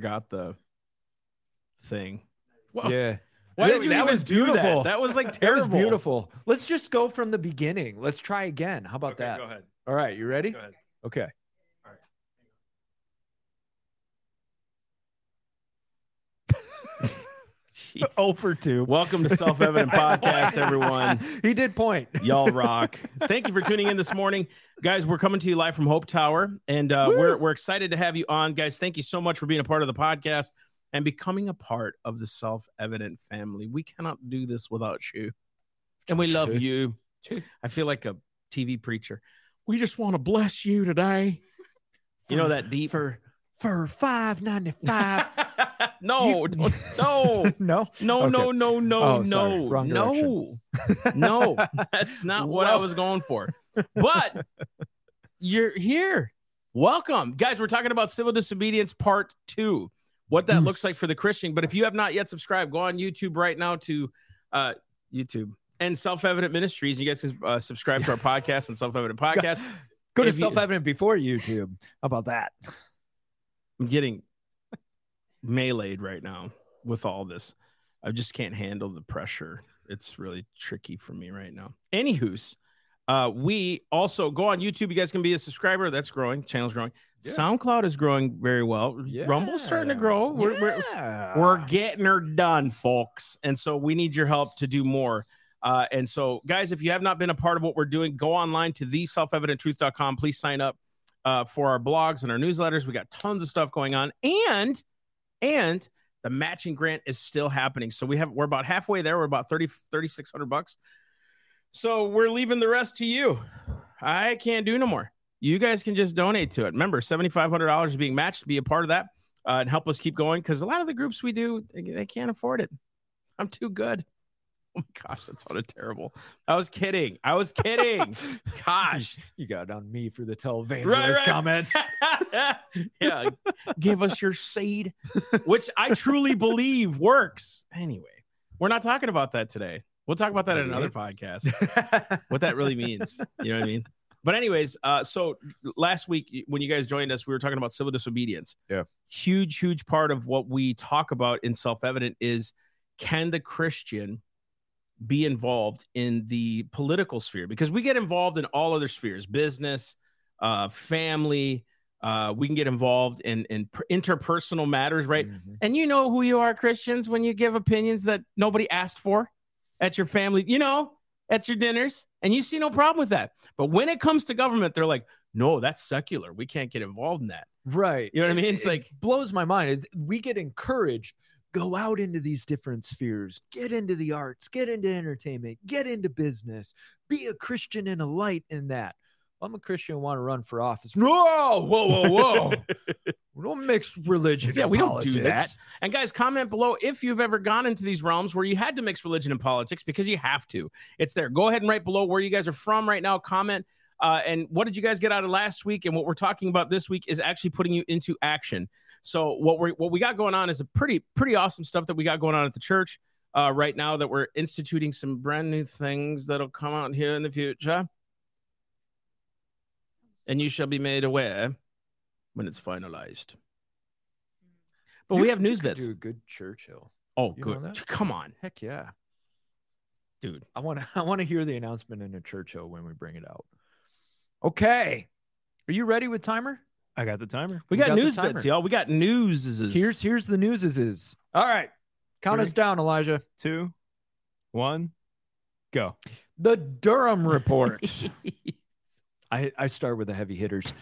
got the thing. Yeah. Why did you that even was do that? beautiful. That was like That terrible. was beautiful. Let's just go from the beginning. Let's try again. How about Okay, that? go ahead. All right, you ready? Go ahead. Okay. 0 for 2. Welcome to Self Evident Podcast, everyone. he did point. Y'all rock. Thank you for tuning in this morning. Guys, we're coming to you live from Hope Tower, and uh, we're, we're excited to have you on. Guys, thank you so much for being a part of the podcast and becoming a part of the Self Evident family. We cannot do this without you. And we love you. I feel like a TV preacher. We just want to bless you today. You know that deep for for five ninety five. no, You- no. no. No, Okay. no, no, no, Oh, no, no, no. That's not what I was going for. But you're here. Welcome, guys. We're talking about civil disobedience part two. What that looks like for the Christian. But if you have not yet subscribed, go on YouTube right now to uh, YouTube and Self Evident Ministries. You guys can uh, subscribe to our podcast and Self Evident Podcast. Go to self evident before YouTube. How about that? I'm getting meleeed right now with all this. I just can't handle the pressure. It's really tricky for me right now. Anywho's, uh, we also go on YouTube. You guys can be a subscriber. That's growing. Channel's growing. Yeah. SoundCloud is growing very well. Rumble's starting to grow. We're, we're, we're getting her done, folks. And so we need your help to do more. Uh, and so, guys, if you have not been a part of what we're doing, go online to the selfevidenttruth.com. Please sign up uh, for our blogs and our newsletters. We got tons of stuff going on. And, and, the matching grant is still happening. So we have we're about halfway there. We're about 30 3600 bucks. So we're leaving the rest to you. I can't do no more. You guys can just donate to it. Remember, $7500 is being matched to be a part of that uh, and help us keep going because a lot of the groups we do they, they can't afford it. I'm too good. Oh my gosh, that sounded terrible. I was kidding. I was kidding. Gosh. You got on me for the televangelist Right, right. comment. yeah, give us your seed, which I truly believe works. Anyway, we're not talking about that today. We'll talk about that in another podcast. What that really means, you know what I mean? But anyways, uh, so last week when you guys joined us, we were talking about civil disobedience. Yeah. huge, huge part of what we talk about in self-evident is can the Christian be involved in the political sphere because we get involved in all other spheres business uh family uh we can get involved in in interpersonal matters right Mhm. and you know who you are christians when you give opinions that nobody asked for at your family you know at your dinners and you see no problem with that but when it comes to government they're like no that's secular we can't get involved in that Right. You know what I mean? It's it like- blows my mind. We get encouraged go out into these different spheres, get into the arts, get into entertainment, get into business, be a Christian and a light in that. I'm a Christian and want to run for office. No, whoa, whoa, whoa. we don't mix religion. Yeah, we don't do that. And guys, comment below if you've ever gone into these realms where you had to mix religion and politics because you have to. It's there. Go ahead and write below where you guys are from right now. Comment. Uh, and what did you guys get out of last week? And what we're talking about this week is actually putting you into action. So what we what we got going on is a pretty pretty awesome stuff that we got going on at the church uh, right now. That we're instituting some brand new things that'll come out here in the future, and you shall be made aware when it's finalized. But You- we have news bits. Do a good Churchill. Oh, You good. Come on, Heck yeah. dude. I want to I want to hear the announcement in a Churchill when we bring it out. Okay. Are you ready with timer? I got the timer. We You got, got news bits, y'all. We got news. Here's here's the news is is. All right. Count us down, Elijah. Two, one, go. The Durham report. I, I start with the heavy hitters.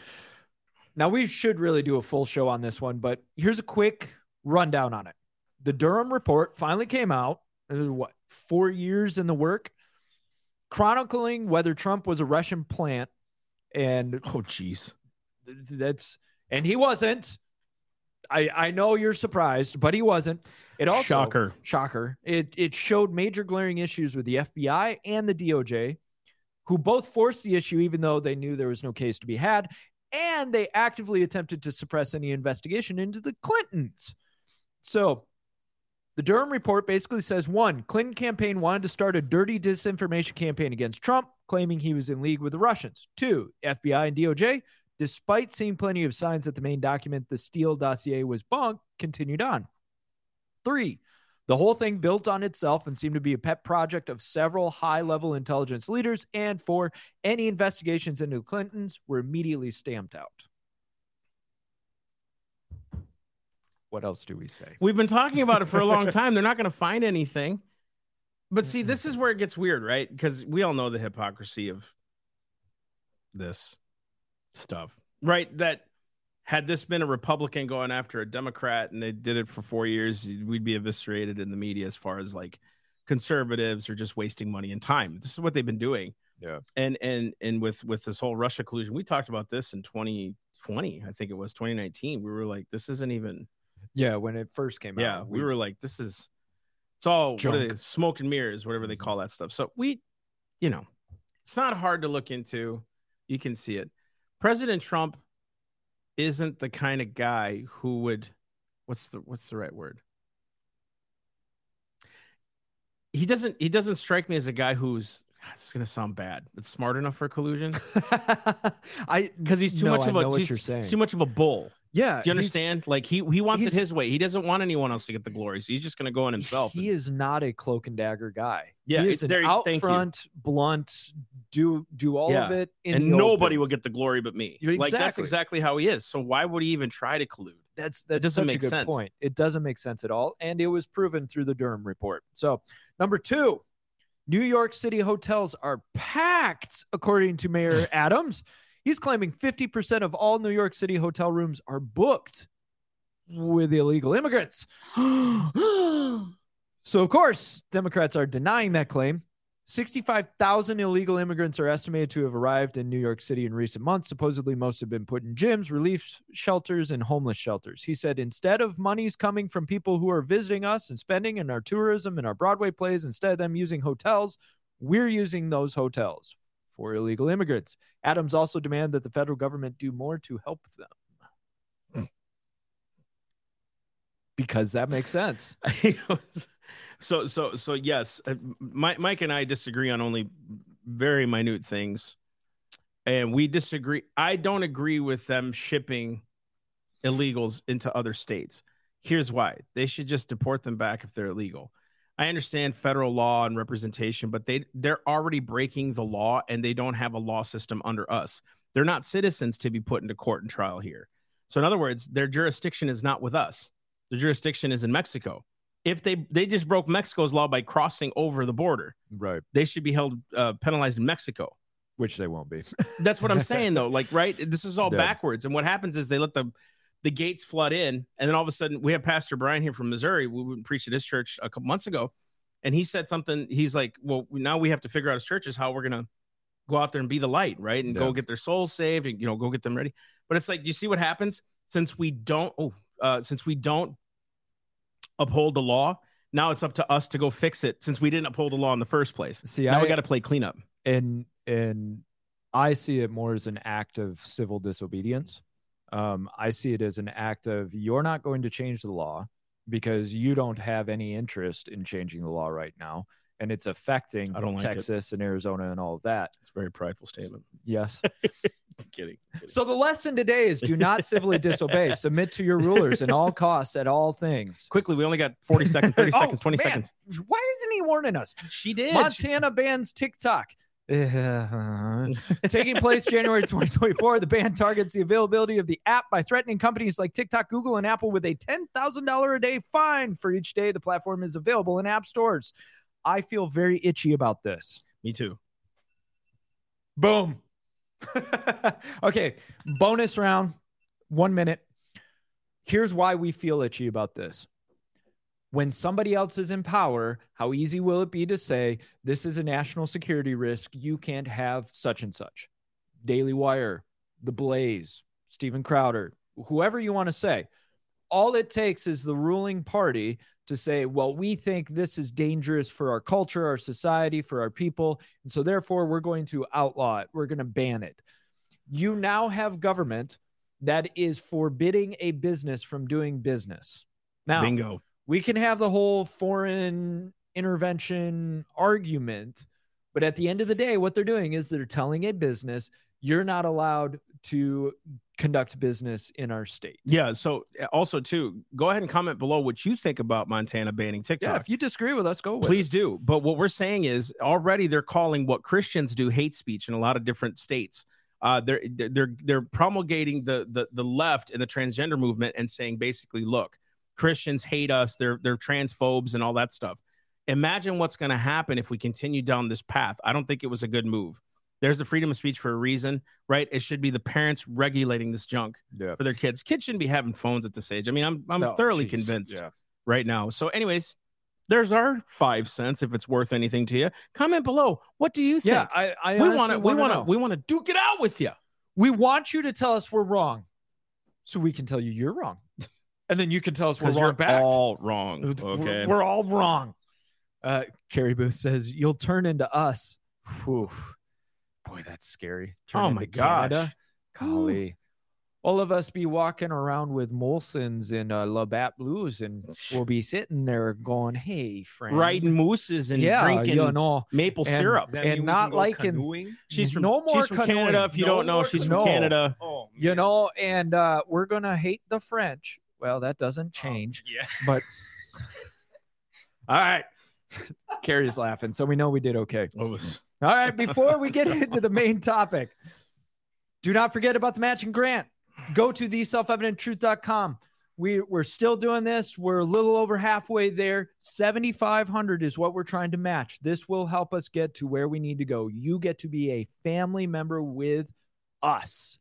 Now, we should really do a full show on this one, but here's a quick rundown on it. The Durham report finally came out. It was what, four years in the work, chronicling whether Trump was a Russian plant. And oh, jeez. Th- that's, and he wasn't. I, I know you're surprised, but he wasn't. It also, Shocker. shocker. It it showed major glaring issues with the FBI and the DOJ, who both forced the issue even though they knew there was no case to be had, and they actively attempted to suppress any investigation into the Clintons. So, the Durham report basically says one, Clinton campaign wanted to start a dirty disinformation campaign against Trump, claiming he was in league with the Russians. Two, FBI and DOJ despite seeing plenty of signs that the main document, the Steele dossier, was bunk, continued on. Three, the whole thing built on itself and seemed to be a pet project of several high level intelligence leaders. And four, any investigations into the Clintons were immediately stamped out. What else do we say? We've been talking about it for a long time. They're not going to find anything. But see, this is where it gets weird, right? Because we all know the hypocrisy of this stuff, right? That had this been a Republican going after a Democrat and they did it for four years, we'd be eviscerated in the media as far as like conservatives are just wasting money and time. This is what they've been doing. Yeah. And and and with with this whole Russia collusion, we talked about this in 2020, I think it was 2019. We were like, this isn't even Yeah, when it first came yeah, out. we were like, this is it's all what are they, smoke and mirrors, whatever they mm-hmm. call that stuff. So we, you know, it's not hard to look into. You can see it. President Trump isn't the kind of guy who would what's the what's the right word? He doesn't he doesn't strike me as a guy who's it's gonna sound bad, but smart enough for collusion I because he's too No, much of a you're saying. he's too much of a bull. Yeah. Do you understand? Like he he wants it his way. He doesn't want anyone else to get the glory. So he's just gonna go in himself. He is not a cloak and dagger guy. Yeah, he is an there- out thank you. front, blunt, do do all of it, in and the nobody open. will get the glory but me. Like that's exactly. exactly how he is. So why would he even try to collude? That's that's doesn't such make a good sense. point. It doesn't make sense at all, and it was proven through the Durham report. So number two, New York City hotels are packed, according to Mayor Adams. He's claiming 50% of all New York City hotel rooms are booked with illegal immigrants. So, of course, Democrats are denying that claim. 65,000 illegal immigrants are estimated to have arrived in New York City in recent months. Supposedly, most have been put in gyms, relief shelters, and homeless shelters. He said, instead of monies coming from people who are visiting us and spending in our tourism and our Broadway plays, instead of them using hotels, we're using those hotels for illegal immigrants. Adams also demanded that the federal government do more to help them. Because that makes sense. so so so yes, uh, Mike, Mike and I disagree on only very minute things, and we disagree. I don't agree with them shipping illegals into other states. Here's why: they should just deport them back if they're illegal. I understand federal law and representation, but they they're already breaking the law, and they don't have a law system under us. They're not citizens to be put into court and trial here. So in other words, their jurisdiction is not with us. The jurisdiction is in Mexico. If they they just broke Mexico's law by crossing over the border, Right. they should be held uh, penalized in Mexico. Which they won't be. That's what I'm saying though. Like, right? This is all Yeah. backwards. And what happens is they let the the gates flood in, and then all of a sudden we have Pastor Brian here from Missouri. We went and preached at his church a couple months ago, and he said something. He's like, "Well, now we have to figure out as churches how we're gonna go out there and be the light, right? And Yeah. go get their souls saved, and you know, go get them ready." But it's like, you see what happens since we don't. Oh, uh, since we don't uphold the law. Now it's up to us to go fix it since we didn't uphold the law in the first place. See, now I we got to play cleanup. and and I see it more as an act of civil disobedience. Um, I see it as an act of you're not going to change the law because you don't have any interest in changing the law right now, and it's affecting like it. Texas and Arizona and all of that. It's a very prideful statement. Yes. kidding. kidding. so the lesson today is do not civilly disobey. Submit to your rulers in all costs at all things. Quickly, we only got 40 seconds, 30 Oh, seconds, 20 man. seconds. Why isn't he warning us? She did. Montana bans TikTok. Taking place January 2024, the ban targets the availability of the app by threatening companies like TikTok, Google, and Apple with a $10,000 a day fine for each day the platform is available in app stores. I feel very itchy about this. Me too. Boom. okay, bonus round, one minute. Here's why we feel itchy about this. When somebody else is in power, how easy will it be to say, this is a national security risk? You can't have such and such. Daily Wire, The Blaze, Steven Crowder, whoever you want to say. All it takes is the ruling party to say, well, we think this is dangerous for our culture, our society, for our people. And so therefore, we're going to outlaw it. We're going to ban it. You now have government that is forbidding a business from doing business. Now, Bingo. We can have the whole foreign intervention argument, but at the end of the day, what they're doing is they're telling a business you're not allowed to conduct business in our state. Yeah. So uh, also too, go ahead and comment below what you think about Montana banning TikTok. Yeah, if you disagree with us, go Please do. But what we're saying is already they're calling what Christians do hate speech in a lot of different states. Uh, they're they're they're promulgating the the the left and the transgender movement and saying basically, look, Christians hate us. They're they're transphobes and all that stuff. Imagine what's going to happen if we continue down this path. I don't think it was a good move. There's the freedom of speech for a reason, right? It should be the parents regulating this junk Yeah. for their kids. Kids shouldn't be having phones at this age. I mean, I'm I'm thoroughly jeez. convinced Yeah. right now. So, anyways, there's our five cents if it's worth anything to you. Comment below. What do you think? Yeah, I, I we want to we want to we want to duke it out with you. we want you to tell us we're wrong, so we can tell you you're wrong, and then you can tell us we're wrong back. all wrong. We're- Okay. we're all wrong. Uh, Carrie Booth says you'll turn into us. Whew. Boy, that's scary. Turn Oh my gosh. Canada. Golly. All of us be walking around with Molsons and uh, Labatt Blues, and we'll be sitting there going, "Hey, friend, Riding mooses and yeah, drinking you know, maple and- syrup. And not liking- canoeing? She's from no more she's from canoeing. Canada. If you No don't know, she's canoeing. from Canada. Oh, you know, and uh, we're gonna hate the French. Well, that doesn't oh, change, Yeah. but all right." Carrie's laughing, so we know we did okay. All right, before we get into the main topic, do not forget about the matching grant. Go to the self-evidenttruth.com. We, we're still doing this. We're a little over halfway there. 7,500 is what we're trying to match. This will help us get to where we need to go. You get to be a family member with us.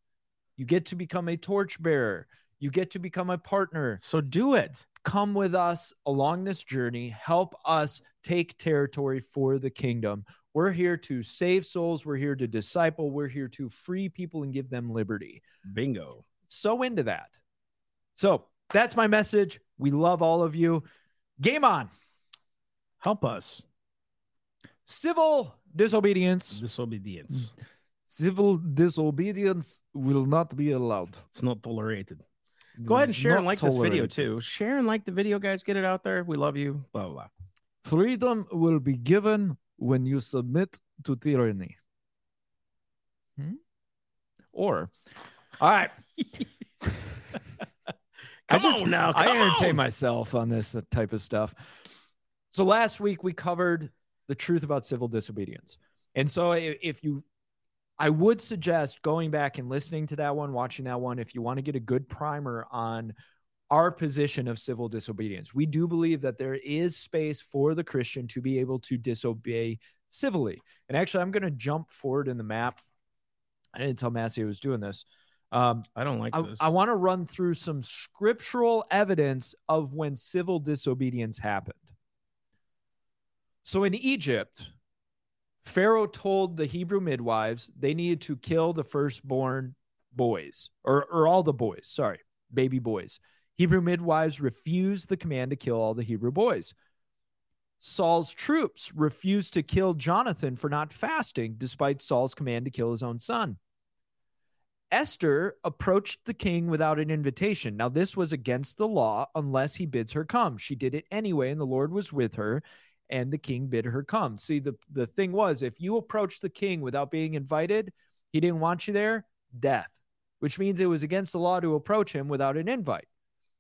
You get to become a torchbearer. You get to become a partner So do it. come with us along this journey. Help us take territory for the kingdom. We're here to save souls. We're here to disciple. We're here to free people and give them liberty. Bingo. So into that. So that's my message. We love all of you. Game on. Help us. Civil disobedience. Disobedience. Civil disobedience will not be allowed. It's not tolerated. Go ahead and share and like this video too. Share and like the video, guys. Get it out there. We love you. Blah blah. blah. Freedom will be given when you submit to tyranny. Hmm? Or, all right. Come just- on now. I entertain on. myself on this type of stuff. So last week we covered the truth about civil disobedience. And so if you I would suggest going back and listening to that one, watching that one if you want to get a good primer on our position of civil disobedience. We do believe that there is space for the Christian to be able to disobey civilly. And actually I'm going to jump forward in the map. I didn't tell Massey I was doing this. Um, I don't like I, this. I want to run through some scriptural evidence of when civil disobedience happened. So in Egypt, Pharaoh told the Hebrew midwives they needed to kill the firstborn boys, or, or all the boys, sorry, baby boys. Hebrew midwives refused the command to kill all the Hebrew boys. Saul's troops refused to kill Jonathan for not fasting, despite Saul's command to kill his own son. Esther approached the king without an invitation. Now, this was against the law unless he bids her come. She did it anyway, and the Lord was with her, and the king bid her come. See, the, the thing was, if you approached the king without being invited, he didn't want you there, death, which means it was against the law to approach him without an invite.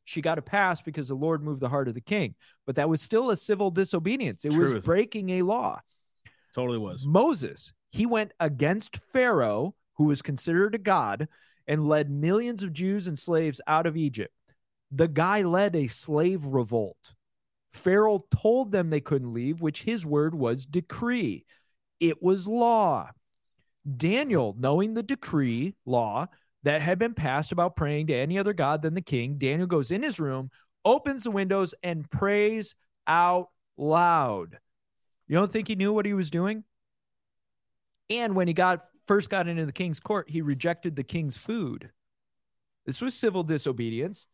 She got a pass because the Lord moved the heart of the king, but that was still a civil disobedience. It was breaking a law. totally was. Moses, he went against Pharaoh, who was considered a god, and led millions of Jews and slaves out of Egypt. The guy led a slave revolt. Pharaoh told them they couldn't leave, which his word was decree. It was law. Daniel, knowing the decree law that had been passed about praying to any other god than the king, Daniel goes in his room, opens the windows, and prays out loud. You don't think he knew what he was doing? And when he got first got into the king's court, he rejected the king's food. This was civil disobedience.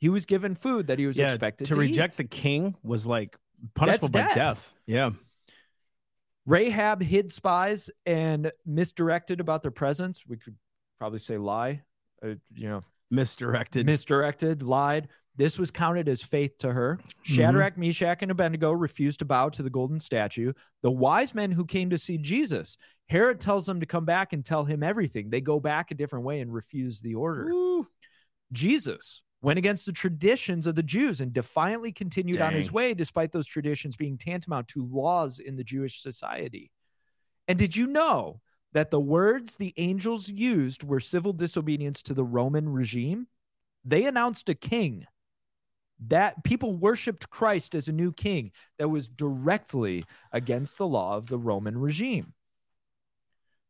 He was given food that he was yeah, expected to to, reject eat. the king was like punishable by death. death. Yeah. Rahab hid spies and misdirected about their presence. We could probably say lie. Uh, you know, Misdirected. misdirected, lied. This was counted as faith to her. Shadrach, Meshach, and Abednego refused to bow to the golden statue. The wise men who came to see Jesus, Herod tells them to come back and tell him everything. They go back a different way and refuse the order. Woo. Jesus went against the traditions of the Jews and defiantly continued on his way, despite those traditions being tantamount to laws in the Jewish society. And did you know that the words the angels used were civil disobedience to the Roman regime? They announced a king. That people worshiped Christ as a new king that was directly against the law of the Roman regime.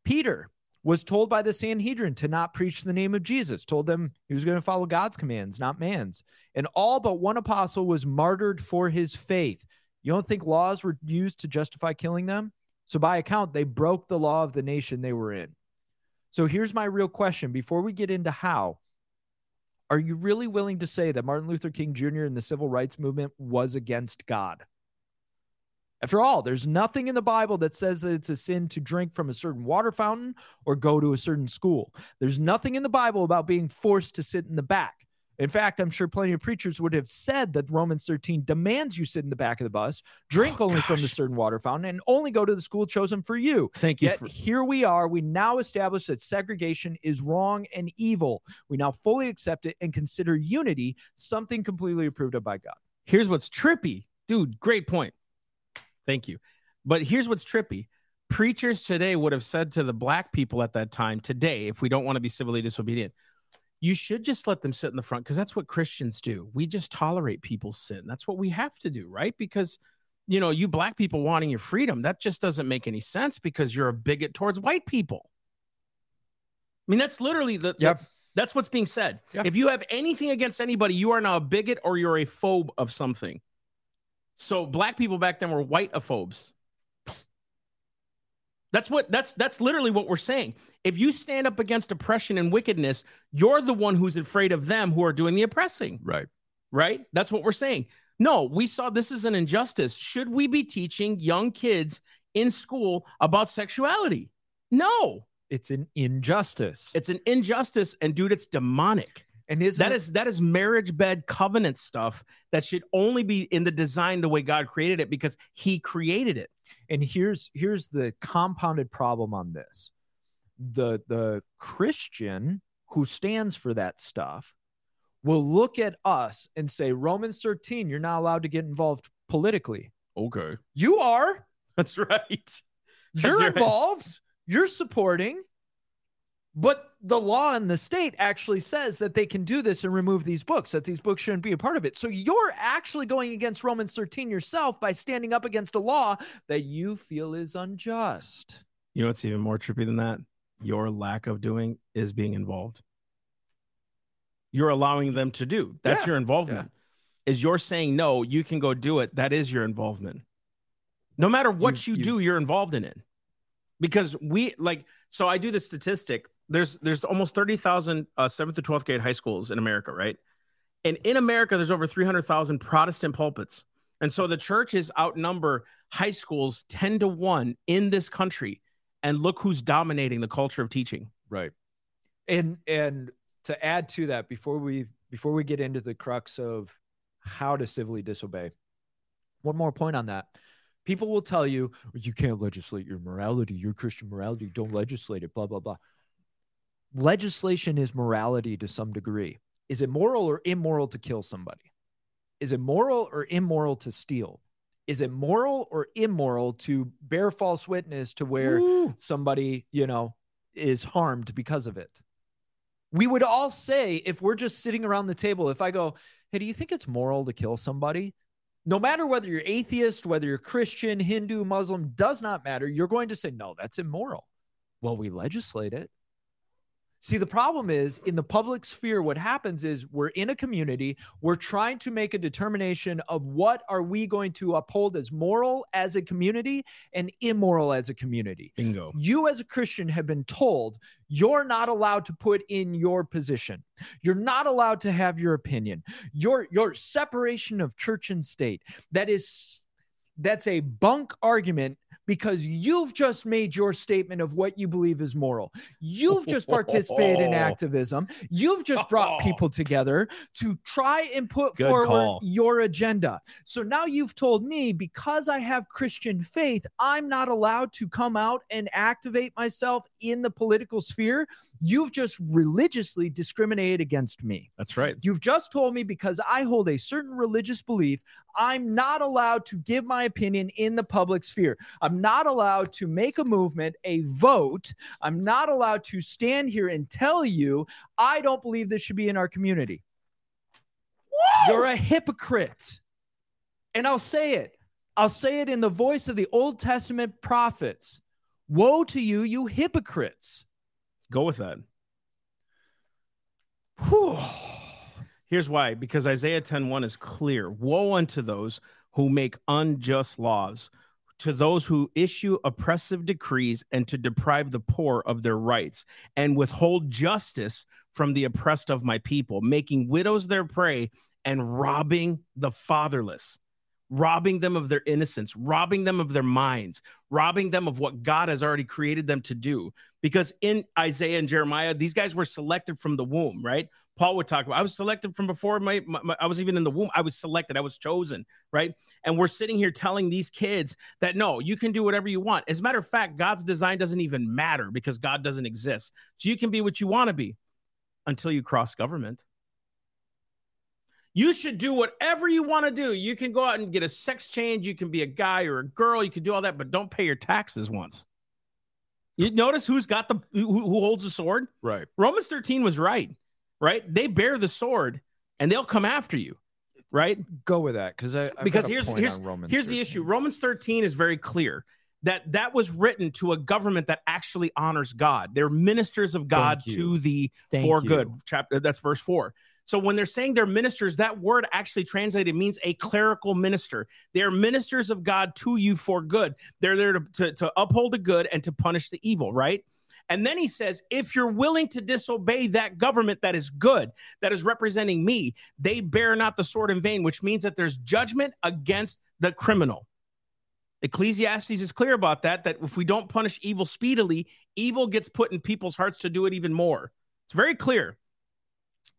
Peter was told by the Sanhedrin to not preach the name of Jesus, told them he was going to follow God's commands, not man's. And all but one apostle was martyred for his faith. You don't think laws were used to justify killing them? So, by account, they broke the law of the nation they were in. So, here's my real question before we get into how are you really willing to say that Martin Luther King Jr. and the civil rights movement was against God? After all, there's nothing in the Bible that says that it's a sin to drink from a certain water fountain or go to a certain school. There's nothing in the Bible about being forced to sit in the back. In fact, I'm sure plenty of preachers would have said that Romans 13 demands you sit in the back of the bus, drink Oh, only from the certain water fountain, and only go to the school chosen for you. Thank you. Yet For, here we are. We now establish that segregation is wrong and evil. We now fully accept it and consider unity something completely approved of by God. here's what's trippy, dude. Great point. Thank you. But here's what's trippy. Preachers today would have said to the black people at that time, today, if we don't want to be civilly disobedient, you should just let them sit in the front because that's what Christians do. We just tolerate people's sin. That's what we have to do, right? Because you know, you black people wanting your freedom, that just doesn't make any sense because you're a bigot towards white people. I mean, that's literally the, the- that's what's being said. Yeah. If you have anything against anybody, you are now a bigot or you're a phobe of something. So black people back then were white phobes. That's what that's that's literally what we're saying. If you stand up against oppression and wickedness, you're the one who's afraid of them who are doing the oppressing, Right. right? That's what we're saying. No, we saw this as an injustice. Should we be teaching young kids in school about sexuality? No. It's an injustice. It's an injustice and dude, it's demonic. And That is that is marriage bed covenant stuff that should only be in the design the way God created it because he created it. and here's here's the compounded problem on this the the christian who stands for that stuff will look at us and say romans 13 you're not allowed to get involved politically Okay. you are That's right. you're right. involved you're supporting but the law in the state actually says that they can do this and remove these books that these books shouldn't be a part of it so you're actually going against romans 13 yourself by standing up against a law that you feel is unjust You know what's even more trippy than that? Your lack of doing is being involved. You're allowing them to do. That's Yeah, your involvement. Is you're saying no, you can go do it. That is your involvement. No matter what You- you, you- do, you're involved in it. Because we like so I do the statistic. There's there's almost 30,000 uh, 7th to 12th grade high schools in America, right? And in America there's over 300,000 Protestant pulpits. And so the churches outnumber high schools 10 to 1 in this country. And look who's dominating the culture of teaching. Right. And and to add to that, before we before we get into the crux of how to civilly disobey, one more point on that. People will tell you you can't legislate your morality, your Christian morality, don't legislate it, blah blah blah. Legislation is morality to some degree. Is it moral or immoral to kill somebody? Is it moral or immoral to steal? Is it moral or immoral to bear false witness to where Woo. somebody, you know, is harmed because of it. We would all say, if we're just sitting around the table, if I go, Hey, do you think it's moral to kill somebody? No matter whether you're atheist, whether you're Christian, Hindu, Muslim, does not matter. You're going to say, No, that's immoral. Well, we legislate it. See, the problem is in the public sphere, what happens is we're in a community, we're trying to make a determination of what are we going to uphold as moral as a community and immoral as a community. Bingo. You, as a Christian, have been told you're not allowed to put in your position. You're not allowed to have your opinion. Your your separation of church and state. That is that's a bunk argument because you've just made your statement of what you believe is moral. You've just participated in activism. You've just brought people together to try and put Good forward call. your agenda. So now you've told me because I have Christian faith, I'm not allowed to come out and activate myself in the political sphere. You've just religiously discriminated against me. That's right. You've just told me because I hold a certain religious belief, I'm not allowed to give my opinion in the public sphere. I'm not allowed to make a movement, a vote. I'm not allowed to stand here and tell you I don't believe this should be in our community. You're a hypocrite. And I'll say it. I'll say it in the voice of the Old Testament prophets. Woe to you, you hypocrites. Go with that. Whew. Here's why because Isaiah 10:1 is clear. Woe unto those who make unjust laws, to those who issue oppressive decrees and to deprive the poor of their rights and withhold justice from the oppressed of my people, making widows their prey and robbing the fatherless. Robbing them of their innocence, robbing them of their minds, robbing them of what God has already created them to do. Because in Isaiah and Jeremiah, these guys were selected from the womb, right? Paul would talk about. I was selected from before my, my, my- I was even in the womb. I was selected. I was chosen, right? And we're sitting here telling these kids that no, you can do whatever you want. As a matter of fact, God's design doesn't even matter because God doesn't exist. So you can be what you want to be until you cross government. You should do whatever you want to do. You can go out and get a sex change. You can be a guy or a girl. You can do all that, but don't pay your taxes once. You notice who's got the who, who holds the sword? Right. Romans 13 was right, right? They bear the sword and they'll come after you, right? Go with that because I I've Because here's- here's- Here's the issue Romans 13 is very clear that that was written to a government that actually honors God. They're ministers of God to the Thank for you. good. Chapter that's verse 4. So when they're saying they're ministers, that word actually translated means a clerical minister. They're ministers of God to you for good. They're there to, to, to uphold the good and to punish the evil, right? And then he says, if you're willing to disobey that government that is good, that is representing me, they bear not the sword in vain, which means that there's judgment against the criminal. Ecclesiastes is clear about that, that if we don't punish evil speedily, evil gets put in people's hearts to do it even more. It's very clear.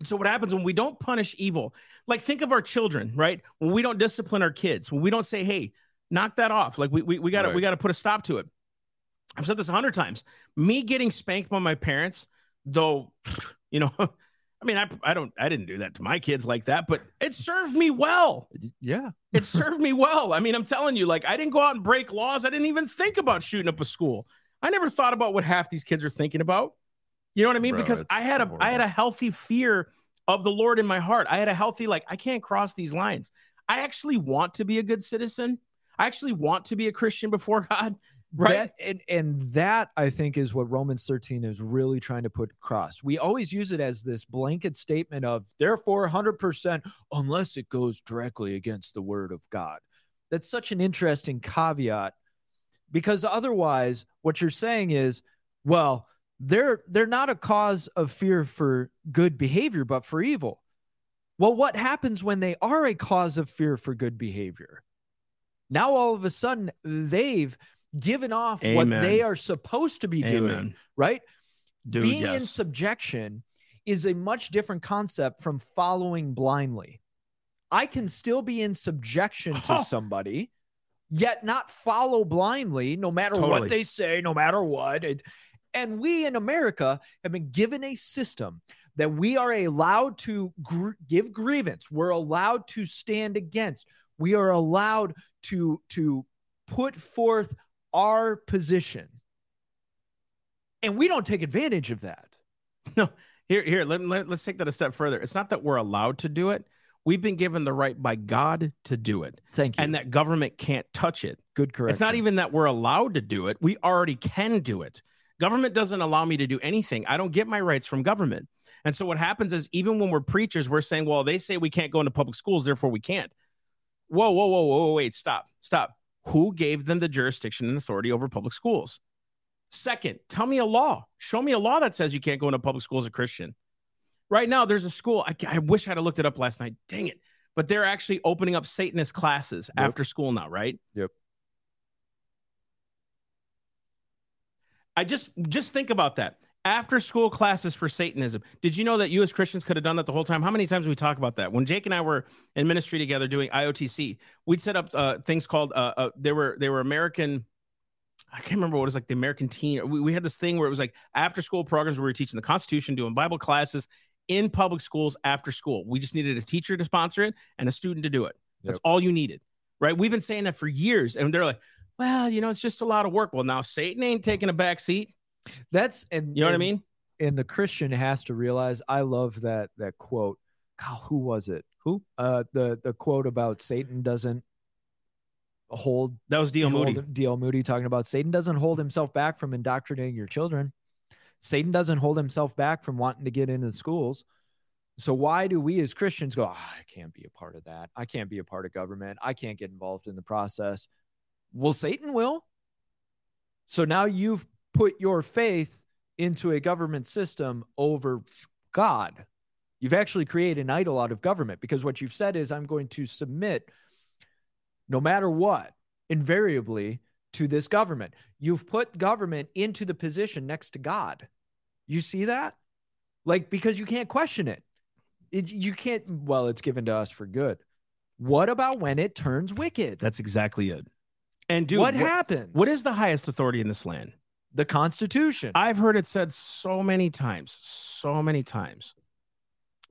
So what happens when we don't punish evil? Like think of our children, right? When we don't discipline our kids, when we don't say, hey, knock that off. Like we we, we gotta we gotta put a stop to it. I've said this a hundred times. Me getting spanked by my parents, though, you know, I mean, I I don't I didn't do that to my kids like that, but it served me well. Yeah. It served me well. I mean, I'm telling you, like I didn't go out and break laws. I didn't even think about shooting up a school. I never thought about what half these kids are thinking about. You know what I mean? Bro, because I had a I had a healthy fear of the Lord in my heart. I had a healthy like I can't cross these lines. I actually want to be a good citizen. I actually want to be a Christian before God. Right? That, and, and that I think is what Romans 13 is really trying to put across. We always use it as this blanket statement of, therefore, 100%, unless it goes directly against the word of God. That's such an interesting caveat because otherwise, what you're saying is, well, they're they're not a cause of fear for good behavior, but for evil. Well, what happens when they are a cause of fear for good behavior? Now all of a sudden they've given off what they are supposed to be doing, right? Dude, Being in subjection is a much different concept from following blindly. I can still be in subjection to somebody, yet not follow blindly, no matter Totally. what they say, no matter what. It- and we in America have been given a system that we are allowed to gr- give grievance. We're allowed to stand against. We are allowed to to put forth our position. And we don't take advantage of that. No, here, here, let, let, let's take that a step further. It's not that we're allowed to do it. We've been given the right by God to do it, Thank you. and that government can't touch it. good correction. It's not even that we're allowed to do it. We already can do it. Government doesn't allow me to do anything. I don't get my rights from government. And so what happens is even when we're preachers, we're saying, well, they say we can't go into public schools, therefore we can't. Whoa, whoa, whoa, whoa, wait, stop, stop. Who gave them the jurisdiction and authority over public schools? Second, tell me a law. Show me a law that says you can't go into public school as a Christian. Right now, there's a school. I, I wish I'd have looked it up last night. Dang it. But they're actually opening up Satanist classes Yep. after school now, right? Yep. I just just think about that. After school classes for Satanism. Did you know that you as Christians could have done that the whole time? How many times we talk about that? When Jake and I were in ministry together doing IOTC, we'd set up uh, things called uh, uh, they were they were American. I can't remember what it was like the American teen. We, we had this thing where it was like after school programs where we were teaching the Constitution, doing Bible classes in public schools after school. We just needed a teacher to sponsor it and a student to do it. That's Yep. all you needed, right? We've been saying that for years, and they're like, "Well, you know, it's just a lot of work." Well, now Satan ain't taking a back seat. That's and You know what I mean? And the Christian has to realize. I love that that quote. God, who was it? Who? Uh, the the quote about Satan doesn't hold That was D.L. Moody. D.L. Moody talking about Satan doesn't hold himself back from indoctrinating your children. Satan doesn't hold himself back from wanting to get into the schools. So why do we as Christians go, "Ah, I can't be a part of that. I can't be a part of government. I can't get involved in the process. Well, Satan will. So now you've put your faith into a government system over God. You've actually created an idol out of government because what you've said is, I'm going to submit no matter what, invariably to this government. You've put government into the position next to God. You see that? Like, because you can't question it. it you can't, well, it's given to us for good. What about when it turns wicked? That's exactly it. And dude, what what, happens? what is the highest authority in this land? the Constitution? I've heard it said so many times, so many times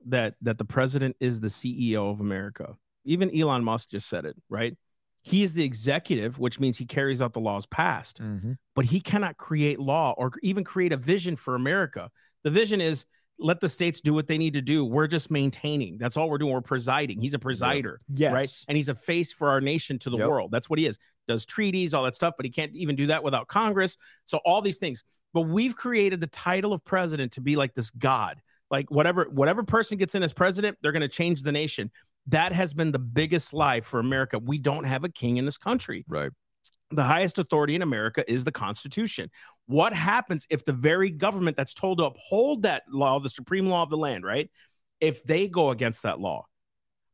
that that the president is the CEO of America. Even Elon Musk just said it, right? He is the executive, which means he carries out the laws passed, Mhm. but he cannot create law or even create a vision for America. The vision is let the states do what they need to do. We're just maintaining. That's all we're doing. We're presiding. He's a presider Yes. right? And he's a face for our nation to the Yep. world. That's what he is. Does treaties, all that stuff, but he can't even do that without Congress. So all these things. But we've created the title of president to be like this god. Like whatever whatever person gets in as president, they're going to change the nation. That has been the biggest lie for America. We don't have a king in this country. Right. The highest authority in America is the Constitution. What happens if the very government that's told to uphold that law, the supreme law of the land, right? If they go against that law,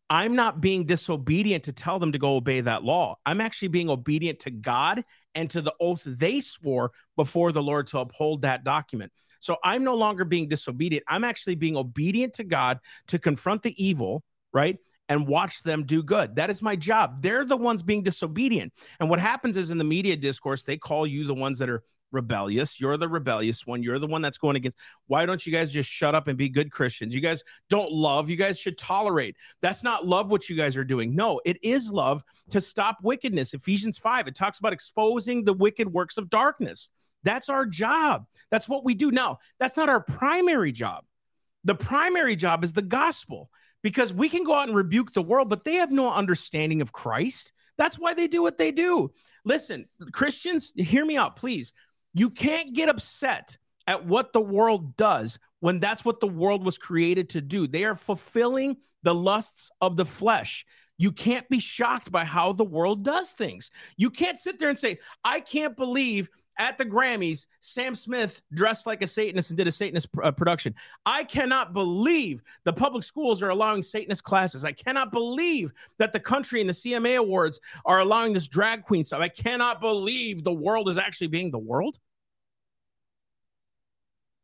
I'm not being disobedient to tell them to go obey that law. I'm actually being obedient to God and to the oath they swore before the Lord to uphold that document. So I'm no longer being disobedient. I'm actually being obedient to God to confront the evil, right? And watch them do good. That is my job. They're the ones being disobedient. And what happens is in the media discourse, they call you the ones that are rebellious. You're the rebellious one. You're the one that's going against. Why don't you guys just shut up and be good Christians? You guys don't love. You guys should tolerate. That's not love what you guys are doing. No, it is love to stop wickedness. Ephesians 5, it talks about exposing the wicked works of darkness. That's our job. That's what we do. Now, that's not our primary job. The primary job is the gospel because we can go out and rebuke the world, but they have no understanding of Christ. That's why they do what they do. Listen, Christians, hear me out, please. You can't get upset at what the world does when that's what the world was created to do. They are fulfilling the lusts of the flesh. You can't be shocked by how the world does things. You can't sit there and say, I can't believe at the Grammys, Sam Smith dressed like a Satanist and did a Satanist pr- uh, production. I cannot believe the public schools are allowing Satanist classes. I cannot believe that the country and the CMA Awards are allowing this drag queen stuff. I cannot believe the world is actually being the world.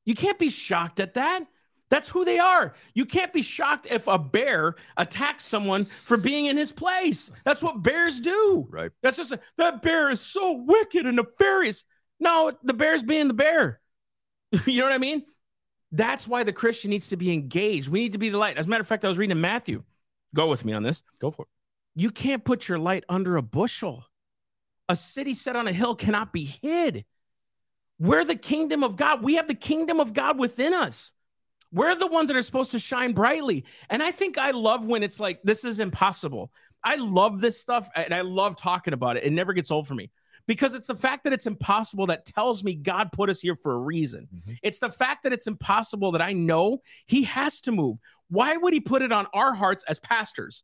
You can't be shocked at that. That's who they are. You can't be shocked if a bear attacks someone for being in his place. That's what bears do. Right. That's just a, that bear is so wicked and nefarious. No, the bear's being the bear. you know what I mean? That's why the Christian needs to be engaged. We need to be the light. As a matter of fact, I was reading Matthew. Go with me on this. Go for it. You can't put your light under a bushel. A city set on a hill cannot be hid. We're the kingdom of God. We have the kingdom of God within us. We're the ones that are supposed to shine brightly. And I think I love when it's like, this is impossible. I love this stuff and I love talking about it. It never gets old for me because it's the fact that it's impossible that tells me God put us here for a reason. Mhm. It's the fact that it's impossible that I know He has to move. Why would He put it on our hearts as pastors?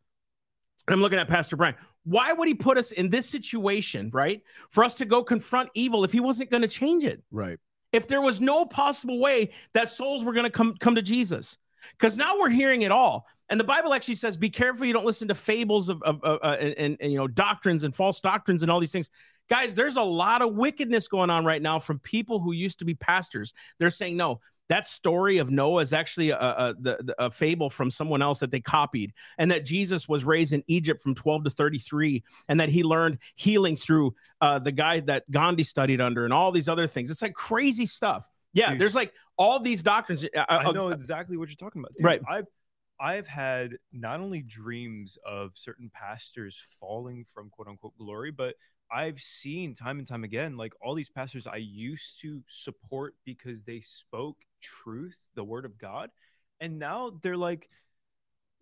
And I'm looking at Pastor Brian. Why would He put us in this situation, right? For us to go confront evil if He wasn't going to change it Right. if there was no possible way that souls were going to come come to Jesus. Because now we're hearing it all, and the Bible actually says, "Be careful you don't listen to fables of, of uh, uh, and, and, you know doctrines and false doctrines and all these things." Guys, there's a lot of wickedness going on right now from people who used to be pastors. They're saying, no, that story of Noah is actually a, a, a, a, fable from someone else that they copied, and that Jesus was raised in Egypt from 12 to 33, and that he learned healing through uh, the guy that Gandhi studied under, and all these other things. It's like crazy stuff. Yeah, Dude. there's like all these doctrines. uh, I uh, know exactly what you're talking about. Dude, Right. I've I've had not only dreams of certain pastors falling from quote unquote glory, but I've seen time and time again, like all these pastors I used to support because they spoke truth, the word of God, and now they're like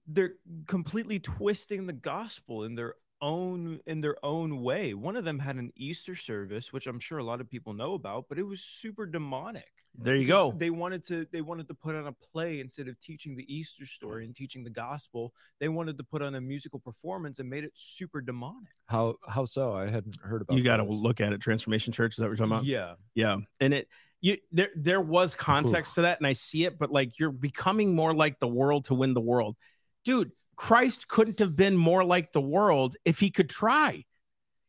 they're completely twisting the gospel in their own in their own way. One of them had an Easter service, which I'm sure a lot of people know about, but it was super demonic there you go. They wanted to they wanted to put on a play instead of teaching the Easter story and teaching the gospel. They wanted to put on a musical performance and made it super demonic. How how so? I hadn't heard about. You got to look at it. Transformation Church. Is that what you're talking about? Yeah. Yeah, and it you there there was context to that, and I see it, but like you're becoming more like the world to win the world, dude. Christ couldn't have been more like the world if he could try.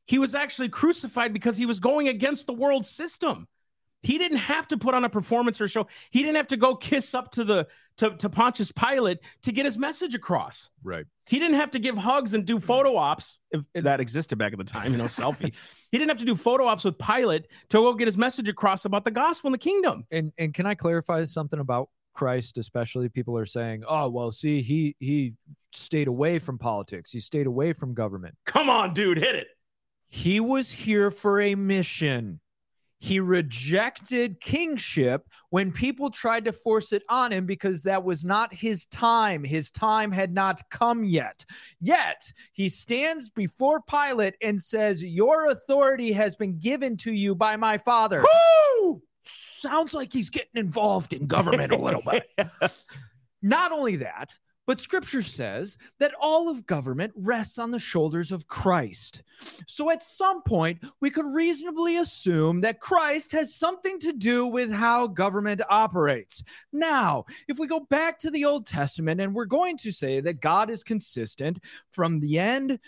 He was actually crucified because he was going against the world system. He didn't have to put on a performance or show. He didn't have to go kiss up to the to, to Pontius Pilate to get his message across. right. He didn't have to give hugs and do photo ops if, if that existed back at the time, you know, selfie. He didn't have to do photo ops with Pilate to go get his message across about the gospel and the kingdom. And and can I clarify something about Christ? Especially people are saying, "Oh, well, see, he he stayed away from politics. He stayed away from government. Come on, dude, hit it. He was here for a mission." He rejected kingship when people tried to force it on him because that was not his time. His time had not come yet. Yet he stands before Pilate and says, Your authority has been given to you by my father. Woo! Sounds like he's getting involved in government a little bit. Not only that, but scripture says that all of government rests on the shoulders of Christ. So at some point, we could reasonably assume that Christ has something to do with how government operates. Now, if we go back to the Old Testament and we're going to say that God is consistent from the end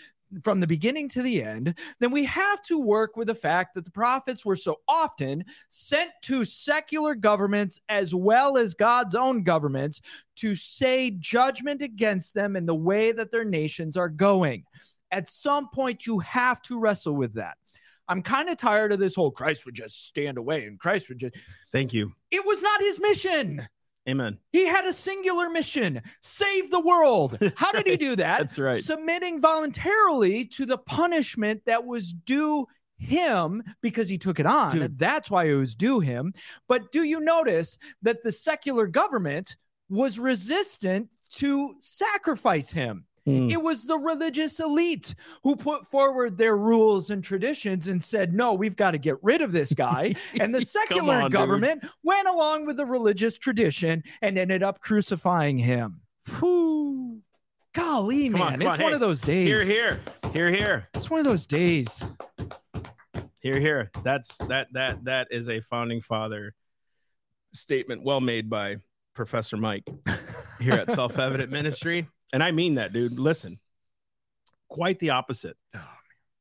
from the beginning to the end, then we have to work with the fact that the prophets were so often sent to secular governments as well as God's own governments to say judgment against them in the way that their nations are going. At some point, you have to wrestle with that. I'm kind of tired of this whole Christ would just stand away and Christ would just. Thank you. It was not his mission. Amen. He had a singular mission save the world. How did he do that? That's right. Submitting voluntarily to the punishment that was due him because he took it on. Dude. That's why it was due him. But do you notice that the secular government was resistant to sacrifice him? Mm. It was the religious elite who put forward their rules and traditions and said, no, we've got to get rid of this guy. And the secular on, dude. government went along with the religious tradition and ended up crucifying him. Whew. Golly, Come man, on, it's on. one Hey, of those days. Here, here, here, here, It's one of those days. here, here. That's that that that is a founding father statement, well made by Professor Mike here at Self Evident Ministry, and I mean that, dude. Listen, quite the opposite. Oh,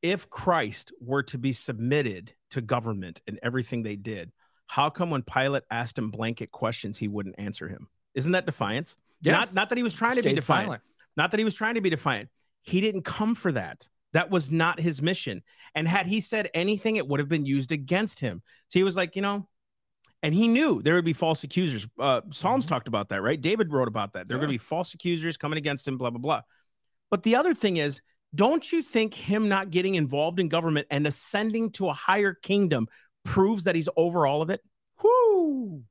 if Christ were to be submitted to government and everything they did, how come when Pilate asked him blanket questions, he wouldn't answer him? Isn't that defiance? Yeah. Not not that he was trying to be defiant. silent. Not that he was trying to be defiant. He didn't come for that. That was not his mission. And had he said anything, it would have been used against him. So he was like, you know, and he knew there would be false accusers. Uh, Psalms talked about that, right? David wrote about that. There are going to be false accusers coming against him, blah, blah, blah. But the other thing is, don't you think him not getting involved in government and ascending to a higher kingdom proves that he's over all of it? Whoo!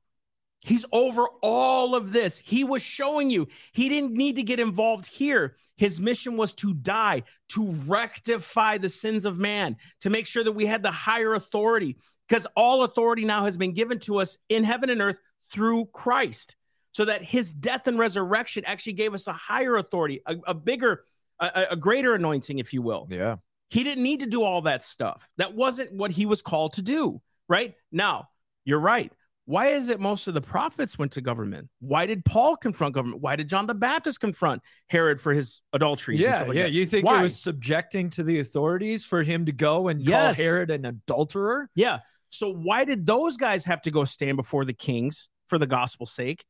He's over all of this. He was showing you he didn't need to get involved here. His mission was to die, to rectify the sins of man, to make sure that we had the higher authority, because all authority now has been given to us in heaven and earth through Christ. So that his death and resurrection actually gave us a higher authority, a, a bigger, a, a greater anointing, if you will. Yeah. He didn't need to do all that stuff. That wasn't what he was called to do, right? Now, you're right. Why is it most of the prophets went to government? Why did Paul confront government? Why did John the Baptist confront Herod for his adulteries? and Yeah, like yeah. that? You think Why? it was subjecting to the authorities for him to go and Yes. call Herod an adulterer? Yeah. So why did those guys have to go stand before the kings for the gospel's sake?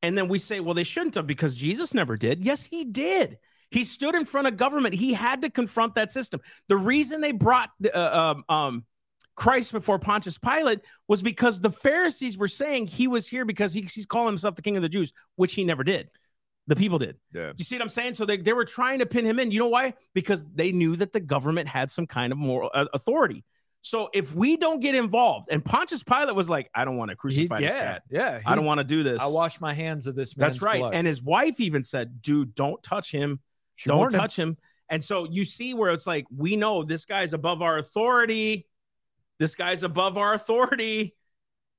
And then we say, well, they shouldn't have because Jesus never did. Yes, he did. He stood in front of government. He had to confront that system. The reason they brought uh, um, um, Christ before Pontius Pilate was because the Pharisees were saying he was here because he, he's calling himself the king of the Jews, which he never did. The people did. Yeah. You see what I'm saying? So they, they were trying to pin him in. You know why? Because they knew that the government had some kind of moral uh, authority. So if we don't get involved, and Pontius Pilate was like, I don't want to He, crucify this yeah, cat. yeah. I don't want to do this. I wash my hands of this man's That's right. blood. And his wife even said, dude, don't touch him. She don't warned him. touch him. And so you see where it's like, we know this guy's above our authority. This guy's above our authority.